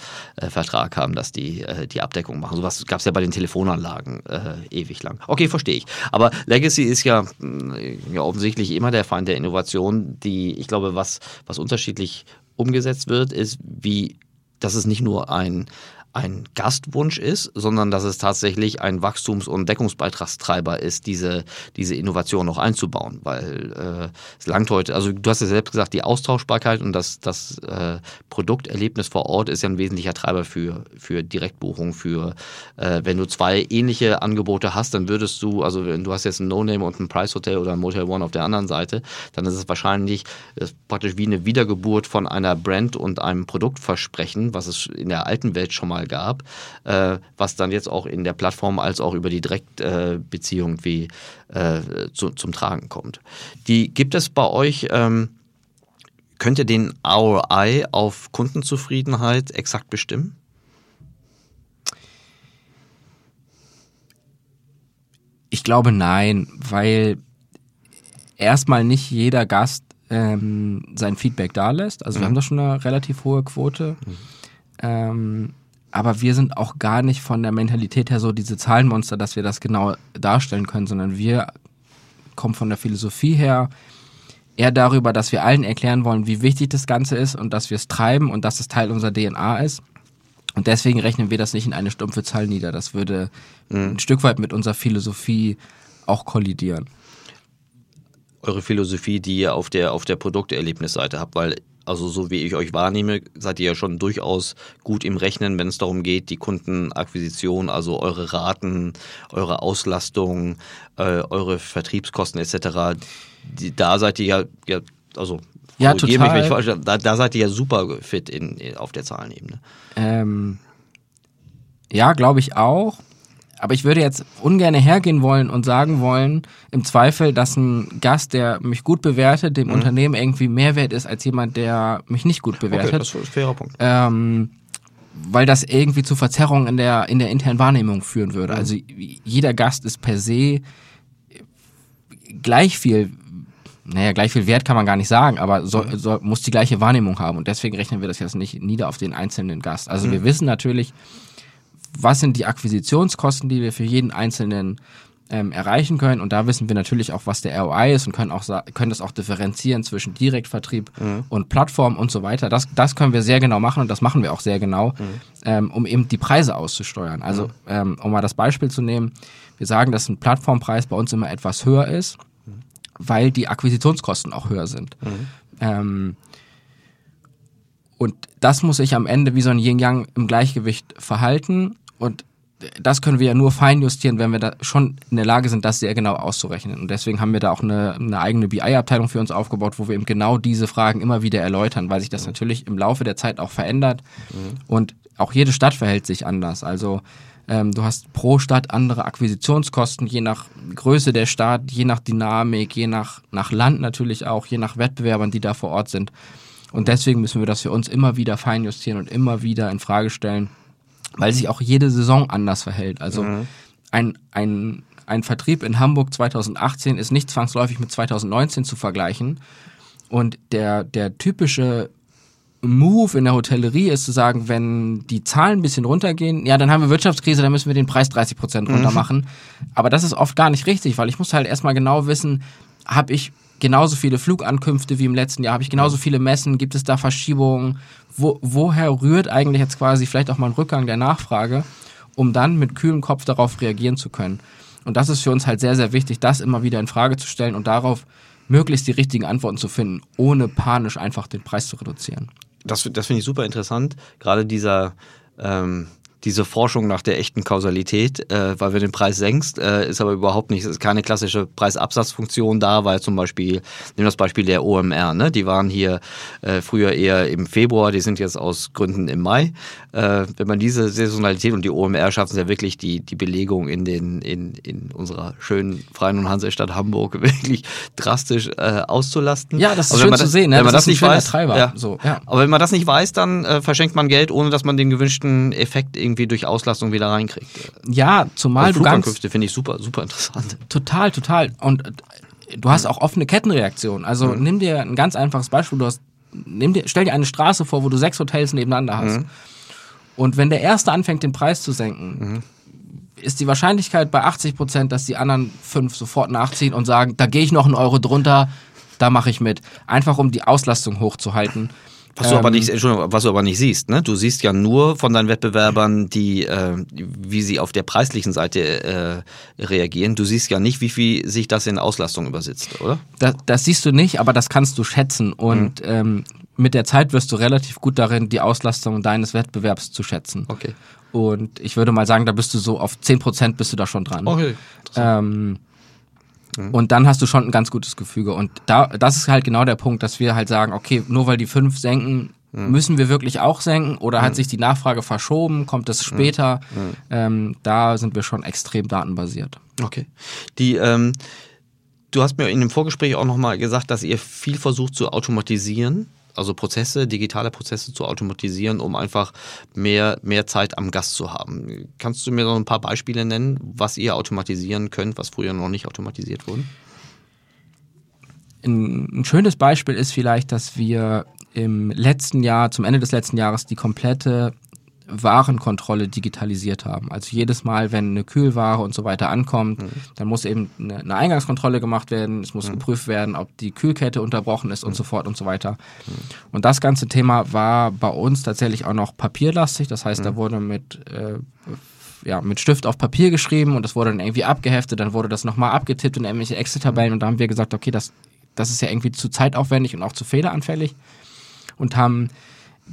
äh, haben, dass die äh, die Abdeckung machen. Sowas gab es ja bei den Telefonanlagen äh, ewig lang. Okay, verstehe ich. Aber Legacy ist ja, äh, ja offensichtlich immer der Feind der Innovation, die, ich glaube, was, was unterschiedlich umgesetzt wird, ist, wie, dass es nicht nur ein, ein Gastwunsch ist, sondern dass es tatsächlich ein Wachstums- und Deckungsbeitragstreiber ist, diese, diese Innovation noch einzubauen. Weil äh, es langt heute, also du hast ja selbst gesagt, die Austauschbarkeit und das, das äh, Produkterlebnis vor Ort ist ja ein wesentlicher Treiber für, für Direktbuchung, für äh, wenn du zwei ähnliche Angebote hast, dann würdest du, also wenn du hast jetzt ein No-Name und ein Price Hotel oder ein Motel One auf der anderen Seite, dann ist es wahrscheinlich ist praktisch wie eine Wiedergeburt von einer Brand und einem Produktversprechen, was es in der alten Welt schon mal gab, äh, was dann jetzt auch in der Plattform als auch über die Direktbeziehung wie äh, zu, zum Tragen kommt. Die gibt es bei euch. Ähm, könnt ihr den ROI auf Kundenzufriedenheit exakt bestimmen? Ich glaube nein, weil erstmal nicht jeder Gast ähm, sein Feedback da lässt. Also mhm. wir haben da schon eine relativ hohe Quote. Mhm. Ähm, aber wir sind auch gar nicht von der Mentalität her so diese Zahlenmonster, dass wir das genau darstellen können, sondern wir kommen von der Philosophie her eher darüber, dass wir allen erklären wollen, wie wichtig das Ganze ist und dass wir es treiben und dass es Teil unserer DNA ist. Und deswegen rechnen wir das nicht in eine stumpfe Zahl nieder. Das würde mhm. ein Stück weit mit unserer Philosophie auch kollidieren. Eure Philosophie, die ihr auf der, auf der Produkterlebnisseite habt, weil also so wie ich euch wahrnehme, seid ihr ja schon durchaus gut im Rechnen, wenn es darum geht, die Kundenakquisition, also eure Raten, eure Auslastung, äh, eure Vertriebskosten etc. Die, da seid ihr ja, ja also ja, total. Mich, falsch, da, da, seid ihr ja super fit in, auf der Zahlenebene. Ähm, ja, glaube ich auch. Aber ich würde jetzt ungern hergehen wollen und sagen wollen, im Zweifel, dass ein Gast, der mich gut bewertet, dem mhm. Unternehmen irgendwie mehr wert ist als jemand, der mich nicht gut bewertet. Okay, das ist ein fairer Punkt. Ähm, weil das irgendwie zu Verzerrungen in der, in der internen Wahrnehmung führen würde. Mhm. Also jeder Gast ist per se gleich viel, naja, gleich viel Wert kann man gar nicht sagen, aber so, mhm. so, muss die gleiche Wahrnehmung haben. Und deswegen rechnen wir das jetzt nicht nieder auf den einzelnen Gast. Also mhm. wir wissen natürlich, was sind die Akquisitionskosten, die wir für jeden einzelnen ähm, erreichen können. Und da wissen wir natürlich auch, was der ROI ist und können, auch, können das auch differenzieren zwischen Direktvertrieb mhm. und Plattform und so weiter. Das, das können wir sehr genau machen und das machen wir auch sehr genau, mhm. ähm, um eben die Preise auszusteuern. Also, mhm. ähm, um mal das Beispiel zu nehmen, wir sagen, dass ein Plattformpreis bei uns immer etwas höher ist, weil die Akquisitionskosten auch höher sind. Mhm. Ähm, und das muss sich am Ende wie so ein Yin-Yang im Gleichgewicht verhalten. Und das können wir ja nur fein justieren, wenn wir da schon in der Lage sind, das sehr genau auszurechnen. Und deswegen haben wir da auch eine, eine eigene BI-Abteilung für uns aufgebaut, wo wir eben genau diese Fragen immer wieder erläutern, weil sich das natürlich im Laufe der Zeit auch verändert. Mhm. Und auch jede Stadt verhält sich anders. Also ähm, du hast pro Stadt andere Akquisitionskosten, je nach Größe der Stadt, je nach Dynamik, je nach, nach Land natürlich auch, je nach Wettbewerbern, die da vor Ort sind. Und deswegen müssen wir das für uns immer wieder feinjustieren und immer wieder in Frage stellen weil sich auch jede Saison anders verhält. Also mhm. ein, ein, ein Vertrieb in Hamburg 2018 ist nicht zwangsläufig mit 2019 zu vergleichen. Und der, der typische Move in der Hotellerie ist zu sagen, wenn die Zahlen ein bisschen runtergehen, ja, dann haben wir Wirtschaftskrise, dann müssen wir den Preis 30 Prozent runter machen. Mhm. Aber das ist oft gar nicht richtig, weil ich muss halt erstmal genau wissen, habe ich genauso viele Flugankünfte wie im letzten Jahr? Habe ich genauso viele Messen? Gibt es da Verschiebungen? Wo, woher rührt eigentlich jetzt quasi vielleicht auch mal ein Rückgang der Nachfrage, um dann mit kühlem Kopf darauf reagieren zu können? Und das ist für uns halt sehr, sehr wichtig, das immer wieder in Frage zu stellen und darauf möglichst die richtigen Antworten zu finden, ohne panisch einfach den Preis zu reduzieren. Das, das finde ich super interessant. Gerade dieser, ähm, diese Forschung nach der echten Kausalität, äh, weil wir den Preis senkst, äh, ist aber überhaupt nicht, es ist keine klassische Preisabsatzfunktion da, weil zum Beispiel, nehmen das Beispiel der OMR, ne? die waren hier äh, früher eher im Februar, die sind jetzt aus Gründen im Mai. Äh, wenn man diese Saisonalität und die OMR schaffen es ja wirklich die, die Belegung in, den, in, in unserer schönen Freien und Hansestadt Hamburg wirklich drastisch äh, auszulasten. Ja, das ist schön zu sehen, ne? wenn man das, das nicht weiß. Ja. So, ja. Aber wenn man das nicht weiß, dann äh, verschenkt man Geld, ohne dass man den gewünschten Effekt irgendwie durch Auslastung wieder reinkriegt. Ja, zumal du ganz... finde ich super, super interessant. Total, total. Und äh, du hast auch offene Kettenreaktionen. Also mhm. nimm dir ein ganz einfaches Beispiel. Du hast, nimm dir, stell dir eine Straße vor, wo du sechs Hotels nebeneinander hast. Mhm. Und wenn der erste anfängt, den Preis zu senken, mhm. ist die Wahrscheinlichkeit bei 80 Prozent, dass die anderen fünf sofort nachziehen und sagen, da gehe ich noch einen Euro drunter, da mache ich mit. Einfach um die Auslastung hochzuhalten. Was, ähm, du aber nicht, ähm, Entschuldigung, was du aber nicht siehst, ne? Du siehst ja nur von deinen Wettbewerbern, die, äh, wie sie auf der preislichen Seite äh, reagieren. Du siehst ja nicht, wie viel sich das in Auslastung übersetzt, oder? Das, das siehst du nicht, aber das kannst du schätzen. Und mhm. ähm, mit der Zeit wirst du relativ gut darin, die Auslastung deines Wettbewerbs zu schätzen. Okay. Und ich würde mal sagen, da bist du so auf 10% bist du da schon dran. Okay. Ähm, Mhm. Und dann hast du schon ein ganz gutes Gefüge. Und da, das ist halt genau der Punkt, dass wir halt sagen, okay, nur weil die fünf senken, mhm. müssen wir wirklich auch senken oder hat mhm. sich die Nachfrage verschoben, kommt es später? Ähm, da sind wir schon extrem datenbasiert. Okay. Die, ähm, du hast mir in dem Vorgespräch auch nochmal gesagt, dass ihr viel versucht zu automatisieren also Prozesse, digitale Prozesse zu automatisieren, um einfach mehr, mehr Zeit am Gast zu haben. Kannst du mir noch ein paar Beispiele nennen, was ihr automatisieren könnt, was früher noch nicht automatisiert wurde? Ein, ein schönes Beispiel ist vielleicht, dass wir im letzten Jahr, zum Ende des letzten Jahres, die komplette Warenkontrolle digitalisiert haben. Also jedes Mal, wenn eine Kühlware und so weiter ankommt, mhm. dann muss eben eine, eine, Eingangskontrolle gemacht werden, es muss mhm. geprüft werden, ob die Kühlkette unterbrochen ist und mhm. so fort und so weiter. Mhm. Und das ganze Thema war bei uns tatsächlich auch noch papierlastig, das heißt, da mhm. wurde mit äh, ja, mit Stift auf Papier geschrieben und das wurde dann irgendwie abgeheftet, dann wurde das nochmal abgetippt in irgendwelche Excel-Tabellen und da haben wir gesagt, okay, das, das ist ja irgendwie zu zeitaufwendig und auch zu fehleranfällig und haben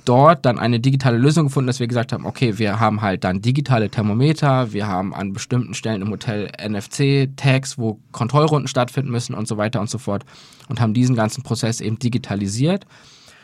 dort dann eine digitale Lösung gefunden, dass wir gesagt haben, okay, wir haben halt dann digitale Thermometer, wir haben an bestimmten Stellen im Hotel NFC-Tags, wo Kontrollrunden stattfinden müssen und so weiter und so fort und haben diesen ganzen Prozess eben digitalisiert.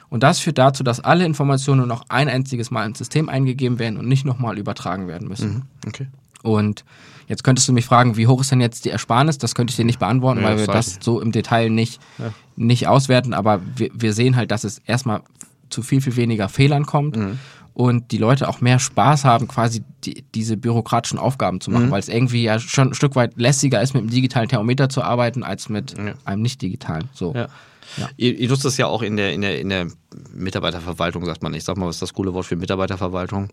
Und das führt dazu, dass alle Informationen nur noch ein einziges Mal ins System eingegeben werden und nicht nochmal übertragen werden müssen. Mhm, okay. Und jetzt könntest du mich fragen, wie hoch ist denn jetzt die Ersparnis? Das könnte ich dir nicht beantworten, ja, weil wir das so im Detail nicht, ja. nicht auswerten. Aber wir, wir sehen halt, dass es erstmal zu viel, viel weniger Fehlern kommt. Mhm. Und die Leute auch mehr Spaß haben, quasi die, diese bürokratischen Aufgaben zu machen, mhm. weil es irgendwie ja schon ein Stück weit lässiger ist, mit einem digitalen Thermometer zu arbeiten, als mit ja. einem nicht digitalen. So. Ja. Ja. Ihr, ihr, nutzt das ja auch in der, in, der, in der Mitarbeiterverwaltung, sagt man. Ich sag mal, was ist das coole Wort für Mitarbeiterverwaltung?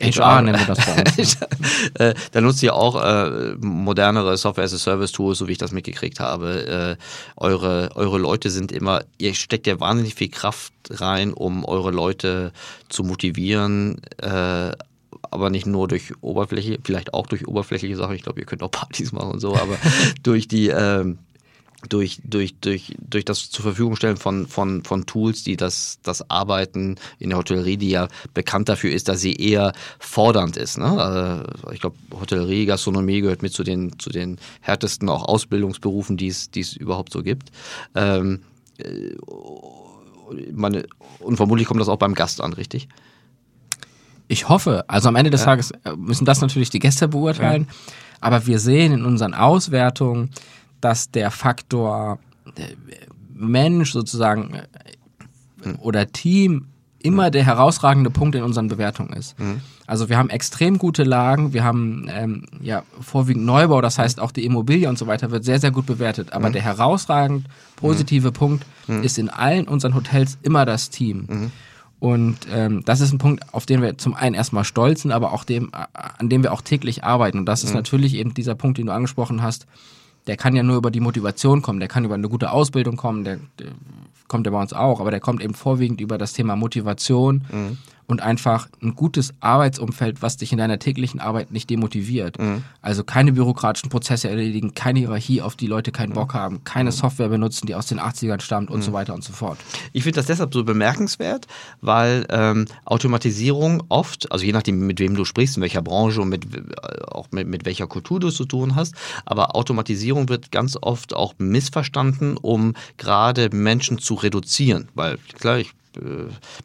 HR nennen wir das bei uns. Äh, da nutzt ihr auch äh, modernere Software-as-a-Service-Tools, so wie ich das mitgekriegt habe. Äh, eure, eure Leute sind immer, ihr steckt ja wahnsinnig viel Kraft rein, um eure Leute zu motivieren, äh, aber nicht nur durch Oberfläche, vielleicht auch durch oberflächliche Sachen. Ich glaube, ihr könnt auch Partys machen und so, aber durch die ähm, durch, durch, durch, durch das zur Verfügung stellen von, von, von Tools, die das, das Arbeiten in der Hotellerie, die ja bekannt dafür ist, dass sie eher fordernd ist. Ne? Also ich glaube, Hotellerie, Gastronomie gehört mit zu den, zu den härtesten auch Ausbildungsberufen, die es, die es überhaupt so gibt. Ähm, äh, meine, und vermutlich kommt das auch beim Gast an, richtig? Ich hoffe. Also am Ende des ja. Tages äh, müssen das natürlich die Gäste beurteilen. Ja. Aber wir sehen in unseren Auswertungen, dass der Faktor äh, Mensch sozusagen äh, oder Team immer der herausragende Punkt in unseren Bewertungen ist. Mhm. Also wir haben extrem gute Lagen, wir haben ähm, ja vorwiegend Neubau, das heißt auch die Immobilie und so weiter wird sehr, sehr gut bewertet. Aber mhm. der herausragend positive mhm. Punkt mhm. ist in allen unseren Hotels immer das Team. Und ähm, das ist ein Punkt, auf den wir zum einen erstmal stolz sind, aber auch dem, an dem wir auch täglich arbeiten. Und das ist natürlich eben dieser Punkt, den du angesprochen hast, der kann ja nur über die Motivation kommen, der kann über eine gute Ausbildung kommen, der, der kommt ja bei uns auch, aber der kommt eben vorwiegend über das Thema Motivation. Mhm und einfach ein gutes Arbeitsumfeld, was dich in deiner täglichen Arbeit nicht demotiviert. Mhm. Also keine bürokratischen Prozesse erledigen, keine Hierarchie, auf die Leute keinen Bock haben, keine mhm. Software benutzen, die aus den 80ern stammt und mhm. so weiter und so fort. Ich finde das deshalb so bemerkenswert, weil ähm, Automatisierung oft, also je nachdem, mit wem du sprichst, in welcher Branche und mit, äh, auch mit, mit welcher Kultur du es zu tun hast, aber Automatisierung wird ganz oft auch missverstanden, um gerade Menschen zu reduzieren. Weil klar, ich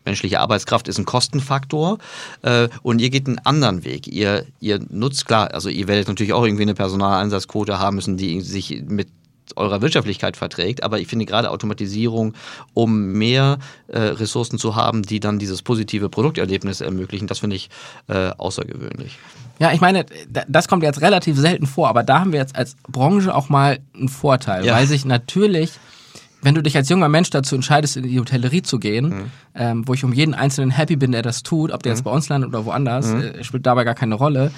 menschliche Arbeitskraft ist ein Kostenfaktor äh, und ihr geht einen anderen Weg. Ihr, ihr nutzt, klar, also ihr werdet natürlich auch irgendwie eine Personaleinsatzquote haben müssen, die sich mit eurer Wirtschaftlichkeit verträgt, aber ich finde gerade Automatisierung, um mehr äh, Ressourcen zu haben, die dann dieses positive Produkterlebnis ermöglichen, das finde ich äh, außergewöhnlich. Ja, ich meine, das kommt jetzt relativ selten vor, aber da haben wir jetzt als Branche auch mal einen Vorteil, ja. weil sich natürlich wenn du dich als junger Mensch dazu entscheidest, in die Hotellerie zu gehen, mhm. ähm, wo ich um jeden einzelnen happy bin, der das tut, ob der mhm. jetzt bei uns landet oder woanders, mhm. äh, spielt dabei gar keine Rolle,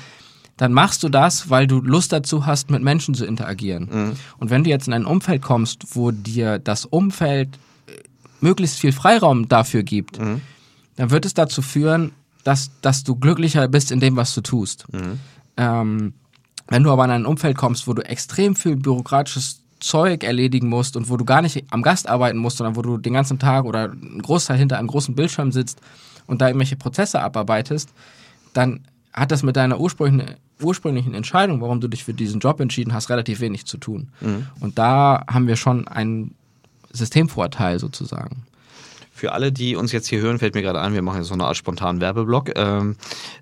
dann machst du das, weil du Lust dazu hast, mit Menschen zu interagieren. Mhm. Und wenn du jetzt in ein Umfeld kommst, wo dir das Umfeld äh, möglichst viel Freiraum dafür gibt, mhm. dann wird es dazu führen, dass, dass du glücklicher bist in dem, was du tust. Mhm. Ähm, wenn du aber in ein Umfeld kommst, wo du extrem viel bürokratisches Zeug erledigen musst und wo du gar nicht am Gast arbeiten musst, sondern wo du den ganzen Tag oder einen Großteil hinter einem großen Bildschirm sitzt und da irgendwelche Prozesse abarbeitest, dann hat das mit deiner ursprünglichen, ursprünglichen Entscheidung, warum du dich für diesen Job entschieden hast, relativ wenig zu tun. Mhm. Und da haben wir schon einen Systemvorteil sozusagen. Für alle, die uns jetzt hier hören, fällt mir gerade ein, wir machen jetzt so eine Art spontanen Werbeblock. Ähm,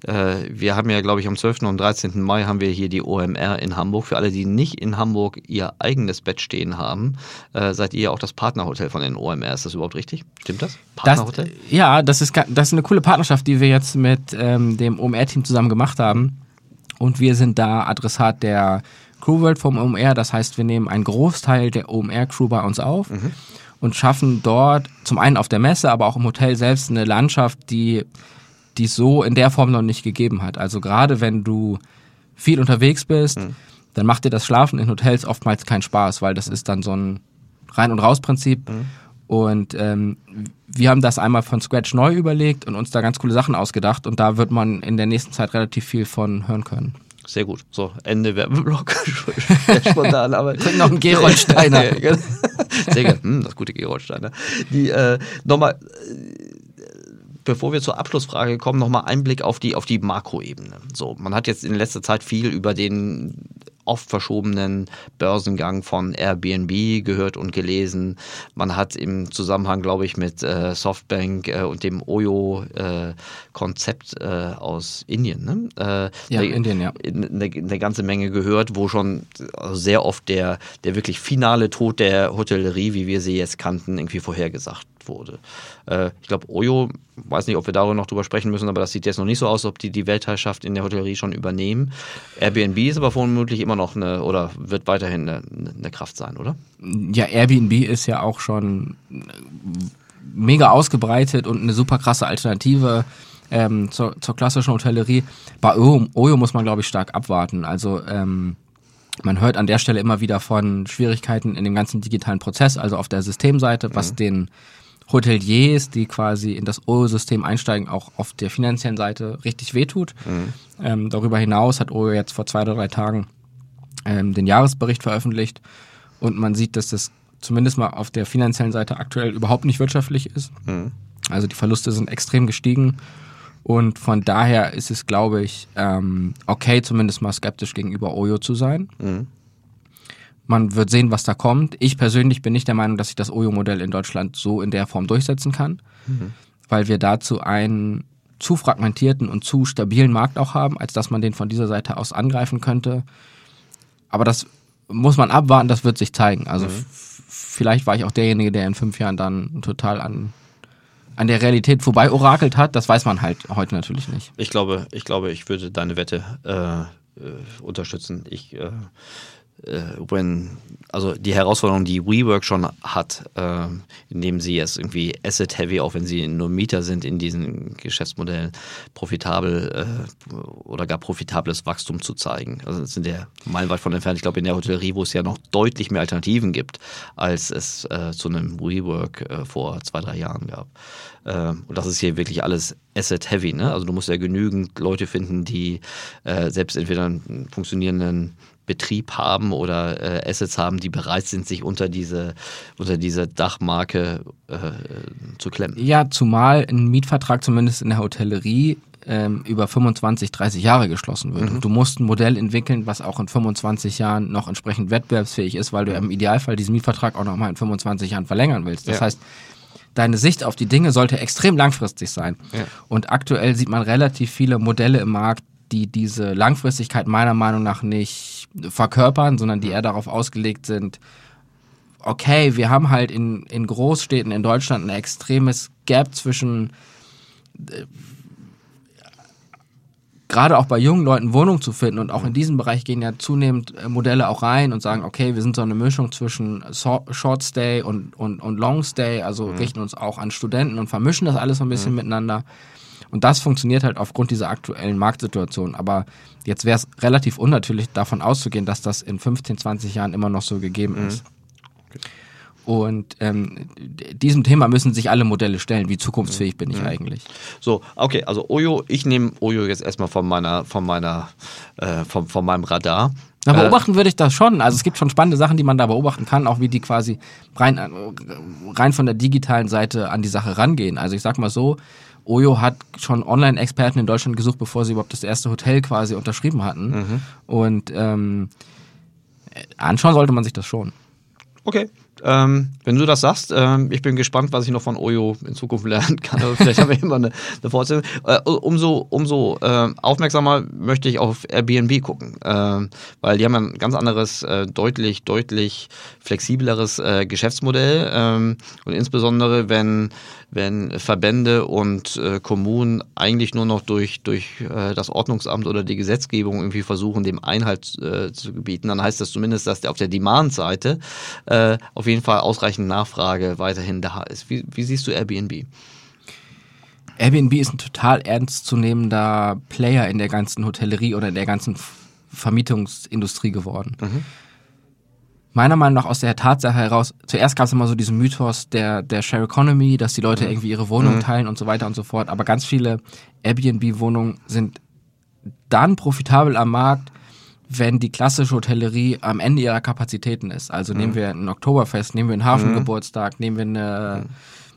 äh, wir haben ja, glaube ich, am 12. und 13. Mai haben wir hier die OMR in Hamburg. Für alle, die nicht in Hamburg ihr eigenes Bett stehen haben, äh, seid ihr auch das Partnerhotel von den OMR. Ist das überhaupt richtig? Stimmt das? Partnerhotel? Das, ja, das ist, das ist eine coole Partnerschaft, die wir jetzt mit ähm, dem OMR-Team zusammen gemacht haben. Und wir sind da Adressat der Crewworld vom OMR. Das heißt, wir nehmen einen Großteil der OMR-Crew bei uns auf. Mhm und schaffen dort zum einen auf der Messe, aber auch im Hotel selbst eine Landschaft, die die es so in der Form noch nicht gegeben hat. Also gerade wenn du viel unterwegs bist, mhm. dann macht dir das Schlafen in Hotels oftmals keinen Spaß, weil das ist dann so ein Rein- und Raus-Prinzip. Mhm. Und ähm, wir haben das einmal von Scratch neu überlegt und uns da ganz coole Sachen ausgedacht und da wird man in der nächsten Zeit relativ viel von hören können. Sehr gut. So, Ende Werbeblock. Spontan, aber. Trink noch einen Geroldsteiner. Sehr gut. Hm, das gute Geroldsteiner. Die, äh, nochmal, bevor wir zur Abschlussfrage kommen, nochmal Einblick auf die, auf die Makroebene. So, man hat jetzt in letzter Zeit viel über den oft verschobenen Börsengang von Airbnb gehört und gelesen. Man hat im Zusammenhang, glaube ich, mit äh, Softbank äh, und dem Oyo-Konzept äh, aus Indien, ne? Äh, ja, eine, Indien, ja. Eine, eine, ganze Menge gehört, wo schon sehr oft der, der wirklich finale Tod der Hotellerie, wie wir sie jetzt kannten, irgendwie vorhergesagt wurde. Äh, ich glaube, Oyo, weiß nicht, ob wir darüber noch drüber sprechen müssen, aber das sieht jetzt noch nicht so aus, ob die die Weltherrschaft in der Hotellerie schon übernehmen. Airbnb ist aber vermutlich immer noch eine oder wird weiterhin eine, eine Kraft sein, oder? Ja, Airbnb ist ja auch schon mega ausgebreitet und eine super krasse Alternative ähm, zur, zur klassischen Hotellerie. Bei Oyo, Oyo muss man, glaube ich, stark abwarten. Also ähm, man hört an der Stelle immer wieder von Schwierigkeiten in dem ganzen digitalen Prozess, also auf der Systemseite, was mhm. den Hoteliers, die quasi in das Oyo-System einsteigen, auch auf der finanziellen Seite richtig wehtut. Mhm. Ähm, darüber hinaus hat Oyo jetzt vor zwei oder drei Tagen ähm, den Jahresbericht veröffentlicht und man sieht, dass das zumindest mal auf der finanziellen Seite aktuell überhaupt nicht wirtschaftlich ist. Mhm. Also die Verluste sind extrem gestiegen und von daher ist es, glaube ich, ähm, okay, zumindest mal skeptisch gegenüber Oyo zu sein. Mhm. Man wird sehen, was da kommt. Ich persönlich bin nicht der Meinung, dass sich das Oyo-Modell in Deutschland so in der Form durchsetzen kann, mhm. weil wir dazu einen zu fragmentierten und zu stabilen Markt auch haben, als dass man den von dieser Seite aus angreifen könnte. Aber das muss man abwarten, das wird sich zeigen. Also mhm. vielleicht war ich auch derjenige, der in fünf Jahren dann total an an der Realität vorbei orakelt hat, das weiß man halt heute natürlich nicht. Ich glaube, ich glaube, ich würde deine Wette äh, äh, unterstützen. Ich äh, when also die Herausforderung, die WeWork schon hat, äh, indem sie jetzt irgendwie asset-heavy, auch wenn sie nur Mieter sind, in diesen Geschäftsmodellen profitabel äh, oder gar profitables Wachstum zu zeigen. Also das sind ja meilenweit von entfernt. Ich glaube, in der Hotellerie, wo es ja noch deutlich mehr Alternativen gibt, als es äh, zu einem WeWork äh, vor zwei, drei Jahren gab. Äh, und das ist hier wirklich alles asset-heavy. Ne? Also du musst ja genügend Leute finden, die äh, selbst entweder einen funktionierenden Betrieb haben oder äh, Assets haben, die bereit sind, sich unter diese, unter diese Dachmarke äh, zu klemmen. Ja, zumal ein Mietvertrag zumindest in der Hotellerie ähm, über 25, 30 Jahre geschlossen wird. Mhm. Und du musst ein Modell entwickeln, was auch in 25 Jahren noch entsprechend wettbewerbsfähig ist, weil du im Idealfall diesen Mietvertrag auch noch mal in 25 Jahren verlängern willst. Das ja. heißt, deine Sicht auf die Dinge sollte extrem langfristig sein. Ja. Und aktuell sieht man relativ viele Modelle im Markt, die diese Langfristigkeit meiner Meinung nach nicht verkörpern, sondern die eher darauf ausgelegt sind, okay, wir haben halt in, in Großstädten in Deutschland ein extremes Gap zwischen äh, gerade auch bei jungen Leuten Wohnung zu finden und auch in diesem Bereich gehen ja zunehmend äh, Modelle auch rein und sagen, okay, wir sind so eine Mischung zwischen Short Stay und, und, und Long Stay, also mhm. richten uns auch an Studenten und vermischen das alles so ein bisschen mhm. miteinander. Und das funktioniert halt aufgrund dieser aktuellen Marktsituation. Aber jetzt wäre es relativ unnatürlich, davon auszugehen, dass das in 15, 20 Jahren immer noch so gegeben mhm. ist. Und ähm, diesem Thema müssen sich alle Modelle stellen. Wie zukunftsfähig bin ich mhm. eigentlich? So, okay, also Oyo, ich nehme Oyo jetzt erstmal von meiner, von meiner, äh, von, von meinem Radar. Na, beobachten äh, würde ich das schon. Also es gibt schon spannende Sachen, die man da beobachten kann, auch wie die quasi rein, rein von der digitalen Seite an die Sache rangehen. Also ich sag mal so, Oyo hat schon Online-Experten in Deutschland gesucht, bevor sie überhaupt das erste Hotel quasi unterschrieben hatten. Mhm. Und ähm, anschauen sollte man sich das schon. Okay. Ähm, wenn du das sagst, ähm, ich bin gespannt, was ich noch von Oyo in Zukunft lernen kann. Aber vielleicht haben wir immer eine, eine Fortsetzung. Äh, umso umso äh, aufmerksamer möchte ich auf Airbnb gucken, äh, weil die haben ein ganz anderes, äh, deutlich, deutlich flexibleres äh, Geschäftsmodell. Ähm, und insbesondere, wenn, wenn Verbände und äh, Kommunen eigentlich nur noch durch, durch das Ordnungsamt oder die Gesetzgebung irgendwie versuchen, dem Einhalt zu gebieten, dann heißt das zumindest, dass der auf der Demand-Seite auf jeden Fall ausreichend Nachfrage weiterhin da ist. Wie, wie siehst du Airbnb? Airbnb ist ein total ernstzunehmender Player in der ganzen Hotellerie oder in der ganzen Vermietungsindustrie geworden. Mhm. Meiner Meinung nach aus der Tatsache heraus, zuerst gab es immer so diesen Mythos der, der Share Economy, dass die Leute mhm. irgendwie ihre Wohnung mhm. teilen und so weiter und so fort. Aber ganz viele Airbnb-Wohnungen sind dann profitabel am Markt, wenn die klassische Hotellerie am Ende ihrer Kapazitäten ist. Also mhm. nehmen wir ein Oktoberfest, nehmen wir einen Hafengeburtstag, mhm. nehmen wir eine,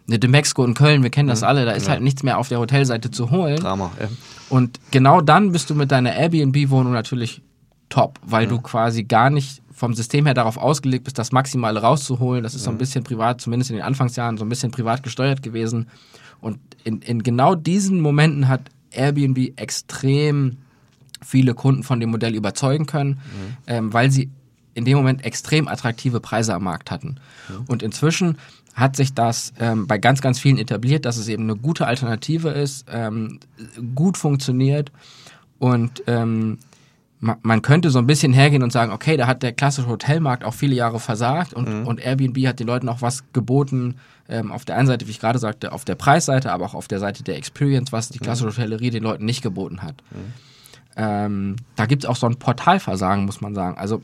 eine De Mexico in Köln, wir kennen das mhm. alle, da ist ja. halt nichts mehr auf der Hotelseite zu holen. Drama, ja. Und genau dann bist du mit deiner Airbnb-Wohnung natürlich top, weil du quasi gar nicht vom System her darauf ausgelegt bist, das Maximale rauszuholen. Das ist so ein bisschen privat, zumindest in den Anfangsjahren, so ein bisschen privat gesteuert gewesen. Und in, in genau diesen Momenten hat Airbnb extrem viele Kunden von dem Modell überzeugen können, mhm. ähm, weil sie in dem Moment extrem attraktive Preise am Markt hatten. Mhm. Und inzwischen hat sich das ähm, bei ganz, ganz vielen etabliert, dass es eben eine gute Alternative ist, ähm, gut funktioniert und ähm, man könnte so ein bisschen hergehen und sagen, okay, da hat der klassische Hotelmarkt auch viele Jahre versagt und, mhm. und Airbnb hat den Leuten auch was geboten, ähm, auf der einen Seite, wie ich gerade sagte, auf der Preisseite, aber auch auf der Seite der Experience, was die mhm. klassische Hotellerie den Leuten nicht geboten hat. Mhm. Ähm, da gibt es auch so ein Portalversagen, muss man sagen. Also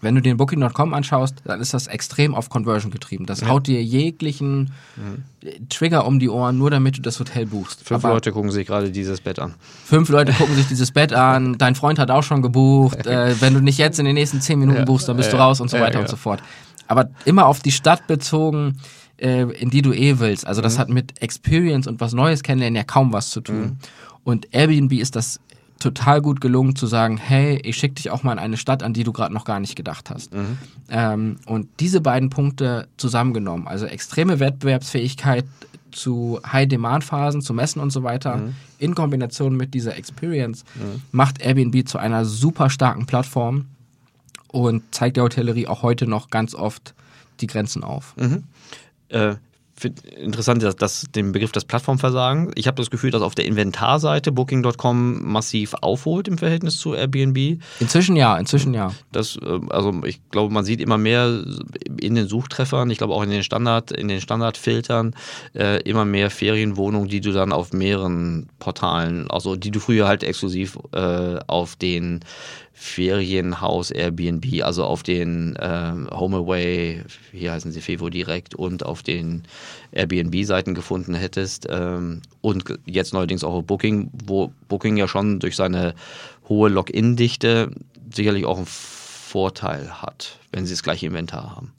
wenn du den Booking.com anschaust, dann ist das extrem auf Conversion getrieben. Das ja. haut dir jeglichen mhm. Trigger um die Ohren, nur damit du das Hotel buchst. Fünf Aber Leute gucken sich gerade dieses Bett an. Fünf Leute gucken sich dieses Bett an. Dein Freund hat auch schon gebucht. äh, wenn du nicht jetzt in den nächsten zehn Minuten ja. buchst, dann bist ja. du raus und so weiter und so fort. Aber immer auf die Stadt bezogen, äh, in die du eh willst. Also das mhm. hat mit Experience und was Neues kennenlernen ja kaum was zu tun. Mhm. Und Airbnb ist das total gut gelungen zu sagen, hey, ich schicke dich auch mal in eine Stadt, an die du gerade noch gar nicht gedacht hast. Mhm. Ähm, und diese beiden Punkte zusammengenommen, also extreme Wettbewerbsfähigkeit zu High-Demand-Phasen, zu Messen und so weiter, mhm. in Kombination mit dieser Experience, mhm. macht Airbnb zu einer super starken Plattform und zeigt der Hotellerie auch heute noch ganz oft die Grenzen auf. Mhm. Äh, interessant, dass, dass den Begriff des Plattformversagen. Ich habe das Gefühl, dass auf der Inventarseite Booking.com massiv aufholt im Verhältnis zu Airbnb. Inzwischen ja, inzwischen ja. Das, äh, also ich glaube, man sieht immer mehr in den Suchtreffern, ich glaube auch in den Standard, in den Standardfiltern, äh, immer mehr Ferienwohnungen, die du dann auf mehreren Portalen, also die du früher halt exklusiv äh, auf den Ferienhaus Airbnb, also auf den äh, HomeAway, wie heißen sie, Fevo Direkt und auf den Airbnb-Seiten gefunden hättest ähm, und jetzt neuerdings auch auf Booking, wo Booking ja schon durch seine hohe Login-Dichte sicherlich auch einen Vorteil hat, wenn sie das gleiche Inventar haben.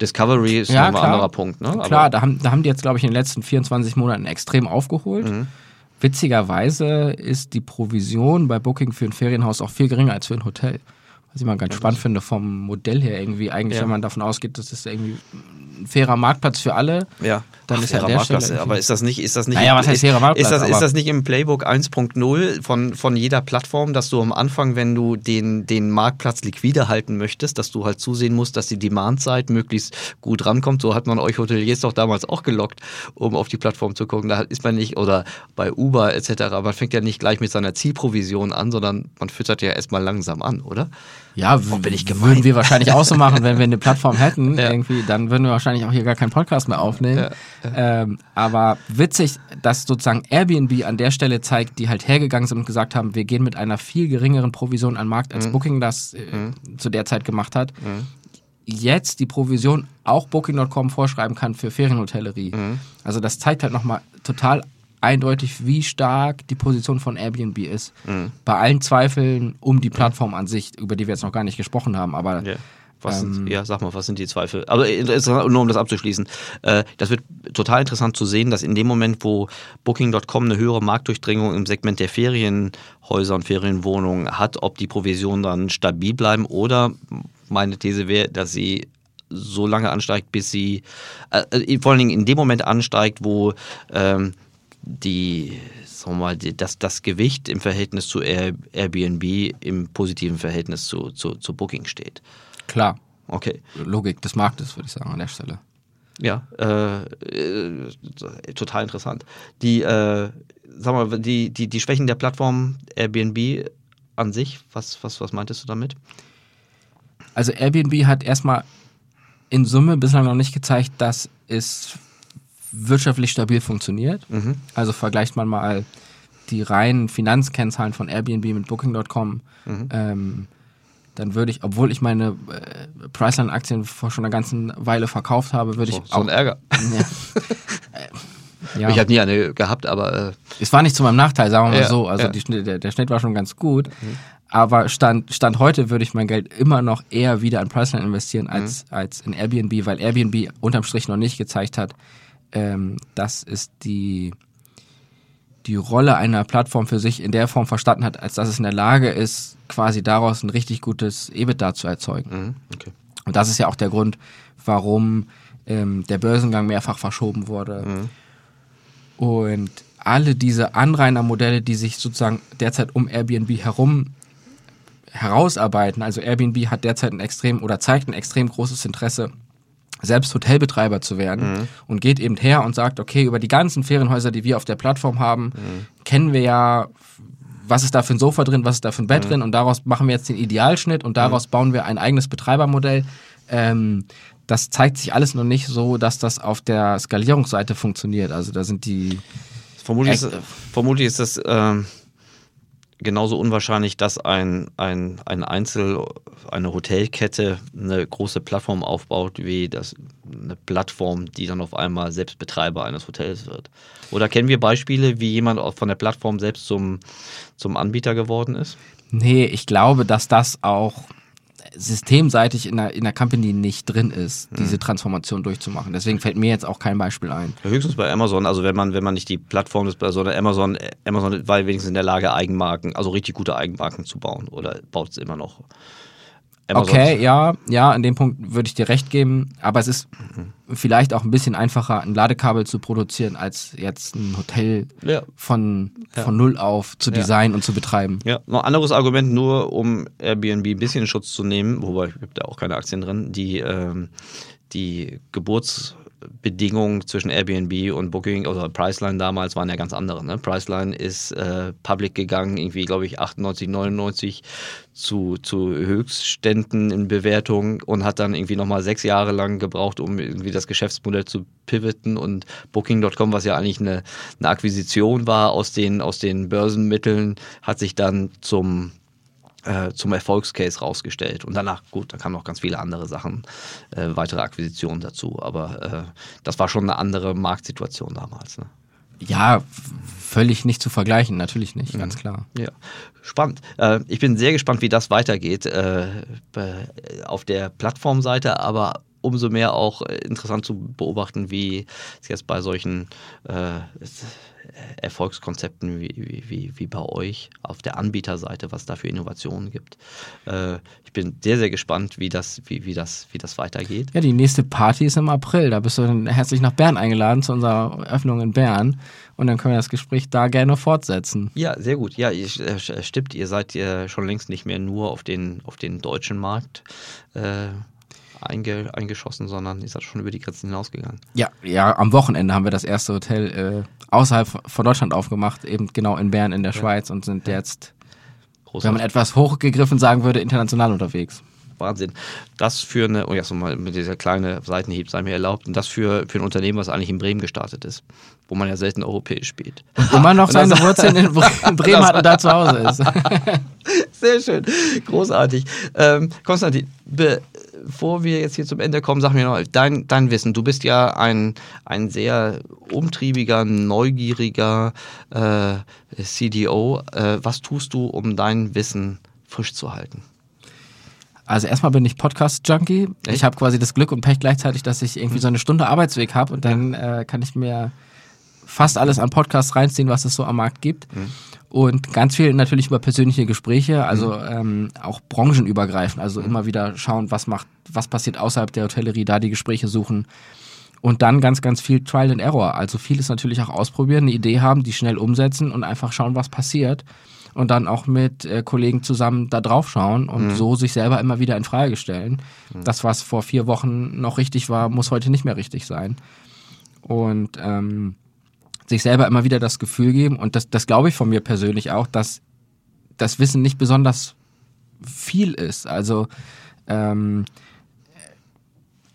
Discovery ist ja, ein anderer Punkt. Ne? Klar, da haben, da haben die jetzt, glaube ich, in den letzten 24 Monaten extrem aufgeholt. Mhm. Witzigerweise ist die Provision bei Booking für ein Ferienhaus auch viel geringer als für ein Hotel. Was ich mal ganz spannend finde vom Modell her irgendwie. Eigentlich, ja. wenn man davon ausgeht, dass es irgendwie ein fairer Marktplatz für alle. Ja. Dann Ach, ist ja der Marktplatz, aber ist das nicht, ist das nicht, naja, was heißt fairer Marktplatz? Ist das, ist das nicht im Playbook 1.0 von, von jeder Plattform, dass du am Anfang, wenn du den, den Marktplatz liquide halten möchtest, dass du halt zusehen musst, dass die Demand-Side möglichst gut rankommt. So hat man euch Hoteliers doch damals auch gelockt, um auf die Plattform zu gucken. Da ist man nicht, oder bei Uber etc., man fängt ja nicht gleich mit seiner Zielprovision an, sondern man füttert ja erstmal langsam an, oder? Ja, bin ich gemein. würden wir wahrscheinlich auch so machen, wenn wir eine Plattform hätten, ja. irgendwie, dann würden wir wahrscheinlich auch hier gar keinen Podcast mehr aufnehmen. Ja. Ähm, aber witzig, dass sozusagen Airbnb an der Stelle zeigt, die halt hergegangen sind und gesagt haben, wir gehen mit einer viel geringeren Provision an den Markt, als mhm. Booking das äh, mhm. zu der Zeit gemacht hat. Mhm. Jetzt die Provision auch Booking.com vorschreiben kann für Ferienhotellerie. Mhm. Also das zeigt halt nochmal total eindeutig, wie stark die Position von Airbnb ist. Mhm. Bei allen Zweifeln um die Plattform an sich, über die wir jetzt noch gar nicht gesprochen haben, aber yeah. Was ähm, sind, ja, sag mal, was sind die Zweifel? Aber nur um das abzuschließen, äh, das wird total interessant zu sehen, dass in dem Moment, wo Booking.com eine höhere Marktdurchdringung im Segment der Ferienhäuser und Ferienwohnungen hat, ob die Provisionen dann stabil bleiben oder meine These wäre, dass sie so lange ansteigt, bis sie äh, äh vor allen Dingen in dem Moment ansteigt, wo ähm, die sagen wir mal, das, das Gewicht im Verhältnis zu Airbnb im positiven Verhältnis zu, zu, zu Booking steht. Klar. Okay. Logik des Marktes, würde ich sagen, an der Stelle. Ja, äh, äh, total interessant. Die, äh, sag mal, die, die, die Schwächen der Plattform Airbnb an sich, was, was, was meintest du damit? Also Airbnb hat erstmal in Summe bislang noch nicht gezeigt, dass es wirtschaftlich stabil funktioniert. Mhm. Also vergleicht man mal die reinen Finanzkennzahlen von Airbnb mit Booking.com. Mhm. Ähm, dann würde ich, obwohl ich meine äh, Priceline-Aktien vor schon einer ganzen Weile verkauft habe, würde ich. So, so ein Ärger. Ja. ja. Ich habe nie eine gehabt, aber. Äh, es war nicht zu meinem Nachteil, sagen wir mal ja, so. Also ja. die, der, der, Schnitt war schon ganz gut. Mhm. Aber Stand, Stand heute würde ich mein Geld immer noch eher wieder in Priceline investieren als, mhm. als in Airbnb, weil Airbnb unterm Strich noch nicht gezeigt hat, ähm, dass es die die Rolle einer Plattform für sich in der Form verstanden hat, als dass es in der Lage ist, quasi daraus ein richtig gutes EBITDA zu erzeugen. Mhm, okay. Und das ist ja auch der Grund, warum ähm, der Börsengang mehrfach verschoben wurde. Mhm. Und alle diese Anrainermodelle, die sich sozusagen derzeit um Airbnb herum herausarbeiten, also Airbnb hat derzeit ein extrem oder zeigt ein extrem großes Interesse selbst Hotelbetreiber zu werden mhm. und geht eben her und sagt, okay, über die ganzen Ferienhäuser, die wir auf der Plattform haben, mhm. kennen wir ja, was ist da für ein Sofa drin, was ist da für ein Bett mhm. drin und daraus machen wir jetzt den Idealschnitt und daraus mhm. bauen wir ein eigenes Betreibermodell. Ähm, das zeigt sich alles noch nicht so, dass das auf der Skalierungsseite funktioniert. Also da sind die. Vermutlich, ist, vermutlich ist das. Ähm genauso unwahrscheinlich, dass ein, ein, ein Einzel, eine Hotelkette eine große Plattform aufbaut, wie das, eine Plattform, die dann auf einmal selbst Betreiber eines Hotels wird. Oder kennen wir Beispiele, wie jemand von der Plattform selbst zum, zum Anbieter geworden ist? Nee, ich glaube, dass das auch systemseitig in der, in der Company nicht drin ist, diese hm. Transformation durchzumachen. Deswegen fällt mir jetzt auch kein Beispiel ein. höchstens bei Amazon, also wenn man, wenn man nicht die Plattform ist, sondern Amazon, Amazon war wenigstens in der Lage, Eigenmarken, also richtig gute Eigenmarken zu bauen oder baut es immer noch. Amazon. Okay, ja, ja, an dem Punkt würde ich dir recht geben. Aber es ist mhm. vielleicht auch ein bisschen einfacher, ein Ladekabel zu produzieren, als jetzt ein Hotel ja. von, ja. von null auf zu designen ja. und zu betreiben. Ja, noch ein anderes Argument, nur um Airbnb ein bisschen in Schutz zu nehmen, wobei ich habe da auch keine Aktien drin, die, ähm, die Geburts Bedingungen zwischen Airbnb und Booking oder Priceline damals waren ja ganz andere. Ne? Priceline ist äh, public gegangen, irgendwie, glaube ich, 98, 99 zu, zu Höchstständen in Bewertung und hat dann irgendwie nochmal sechs Jahre lang gebraucht, um irgendwie das Geschäftsmodell zu pivoten und Booking.com, was ja eigentlich eine, eine Akquisition war aus den, aus den Börsenmitteln, hat sich dann zum äh, zum Erfolgscase rausgestellt. Und danach, gut, da kamen noch ganz viele andere Sachen, äh, weitere Akquisitionen dazu. Aber äh, das war schon eine andere Marktsituation damals. Ne? Ja, völlig nicht zu vergleichen, natürlich nicht, mhm. ganz klar. Ja, spannend. Äh, ich bin sehr gespannt, wie das weitergeht äh, auf der Plattformseite, aber umso mehr auch interessant zu beobachten, wie es jetzt bei solchen äh, Erfolgskonzepten wie, wie, wie bei euch auf der Anbieterseite, was da für Innovationen gibt. Äh, ich bin sehr, sehr gespannt, wie das, wie, wie, das, wie das weitergeht. Ja, die nächste Party ist im April. Da bist du herzlich nach Bern eingeladen zu unserer Öffnung in Bern. Und dann können wir das Gespräch da gerne fortsetzen. Ja, sehr gut. Ja, ich, äh, stimmt. Ihr seid ja schon längst nicht mehr nur auf den, auf den deutschen Markt. Äh, einge, eingeschossen, sondern ist halt schon über die Grenzen hinausgegangen. Ja, ja, am Wochenende haben wir das erste Hotel äh, außerhalb von Deutschland aufgemacht, eben genau in Bern in der ja. Schweiz und sind ja. jetzt, Großartig. wenn man etwas hochgegriffen sagen würde, international unterwegs. Wahnsinn. Das für eine, oh ja, so mal mit dieser kleine Seitenhieb sei mir erlaubt, und das für, für ein Unternehmen, was eigentlich in Bremen gestartet ist, wo man ja selten europäisch spielt. Und immer noch seine Wurzeln in Bremen hat und da zu Hause ist. Sehr schön, großartig. Ähm, Konstantin, bevor wir jetzt hier zum Ende kommen, sag mir noch dein, dein Wissen. Du bist ja ein, ein sehr umtriebiger, neugieriger äh, CDO. Äh, was tust du, um dein Wissen frisch zu halten? Also erstmal bin ich Podcast-Junkie. Ich habe quasi das Glück und Pech gleichzeitig, dass ich irgendwie so eine Stunde Arbeitsweg habe und dann äh, kann ich mir fast alles an Podcasts reinziehen, was es so am Markt gibt. Mhm. Und ganz viel natürlich über persönliche Gespräche, also mhm. ähm, auch branchenübergreifend, also mhm. immer wieder schauen, was macht, was passiert außerhalb der Hotellerie, da die Gespräche suchen. Und dann ganz, ganz viel Trial and Error. Also vieles natürlich auch ausprobieren, eine Idee haben, die schnell umsetzen und einfach schauen, was passiert. Und dann auch mit äh, Kollegen zusammen da drauf schauen und mhm. so sich selber immer wieder in Frage stellen. Mhm. Das, was vor vier Wochen noch richtig war, muss heute nicht mehr richtig sein. Und ähm, sich selber immer wieder das Gefühl geben, und das, das glaube ich von mir persönlich auch, dass das Wissen nicht besonders viel ist. Also ähm,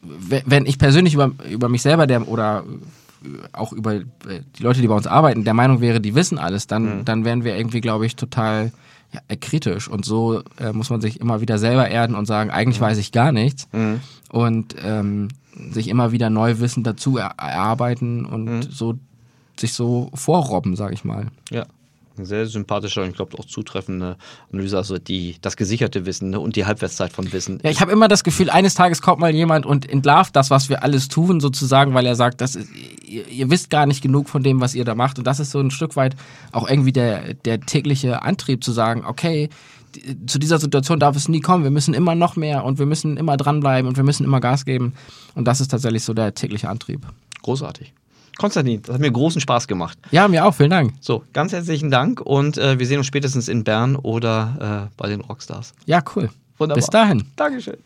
wenn ich persönlich über, über mich selber der, oder auch über die Leute, die bei uns arbeiten, der Meinung wäre, die wissen alles, dann, mhm. dann wären wir irgendwie, glaube ich, total ja, kritisch. Und so äh, muss man sich immer wieder selber erden und sagen, eigentlich mhm. weiß ich gar nichts. Mhm. Und ähm, sich immer wieder neu Wissen dazu erarbeiten und mhm. so sich so vorrobben, sage ich mal. Ja. Eine sehr sympathische und ich glaube auch zutreffende Analyse, also die, das gesicherte Wissen ne, und die Halbwertszeit von Wissen. Ja, ich habe immer das Gefühl, eines Tages kommt mal jemand und entlarvt das, was wir alles tun, sozusagen, weil er sagt, das ist, ihr, ihr, wisst gar nicht genug von dem, was ihr da macht. Und das ist so ein Stück weit auch irgendwie der, der tägliche Antrieb zu sagen, okay, zu dieser Situation darf es nie kommen. Wir müssen immer noch mehr und wir müssen immer dranbleiben und wir müssen immer Gas geben. Und das ist tatsächlich so der tägliche Antrieb. Großartig. Konstantin, das hat mir großen Spaß gemacht. Ja, mir auch, vielen Dank. So, ganz herzlichen Dank und äh, wir sehen uns spätestens in Bern oder äh, bei den Rockstars. Ja, cool. Wunderbar. Bis dahin. Dankeschön.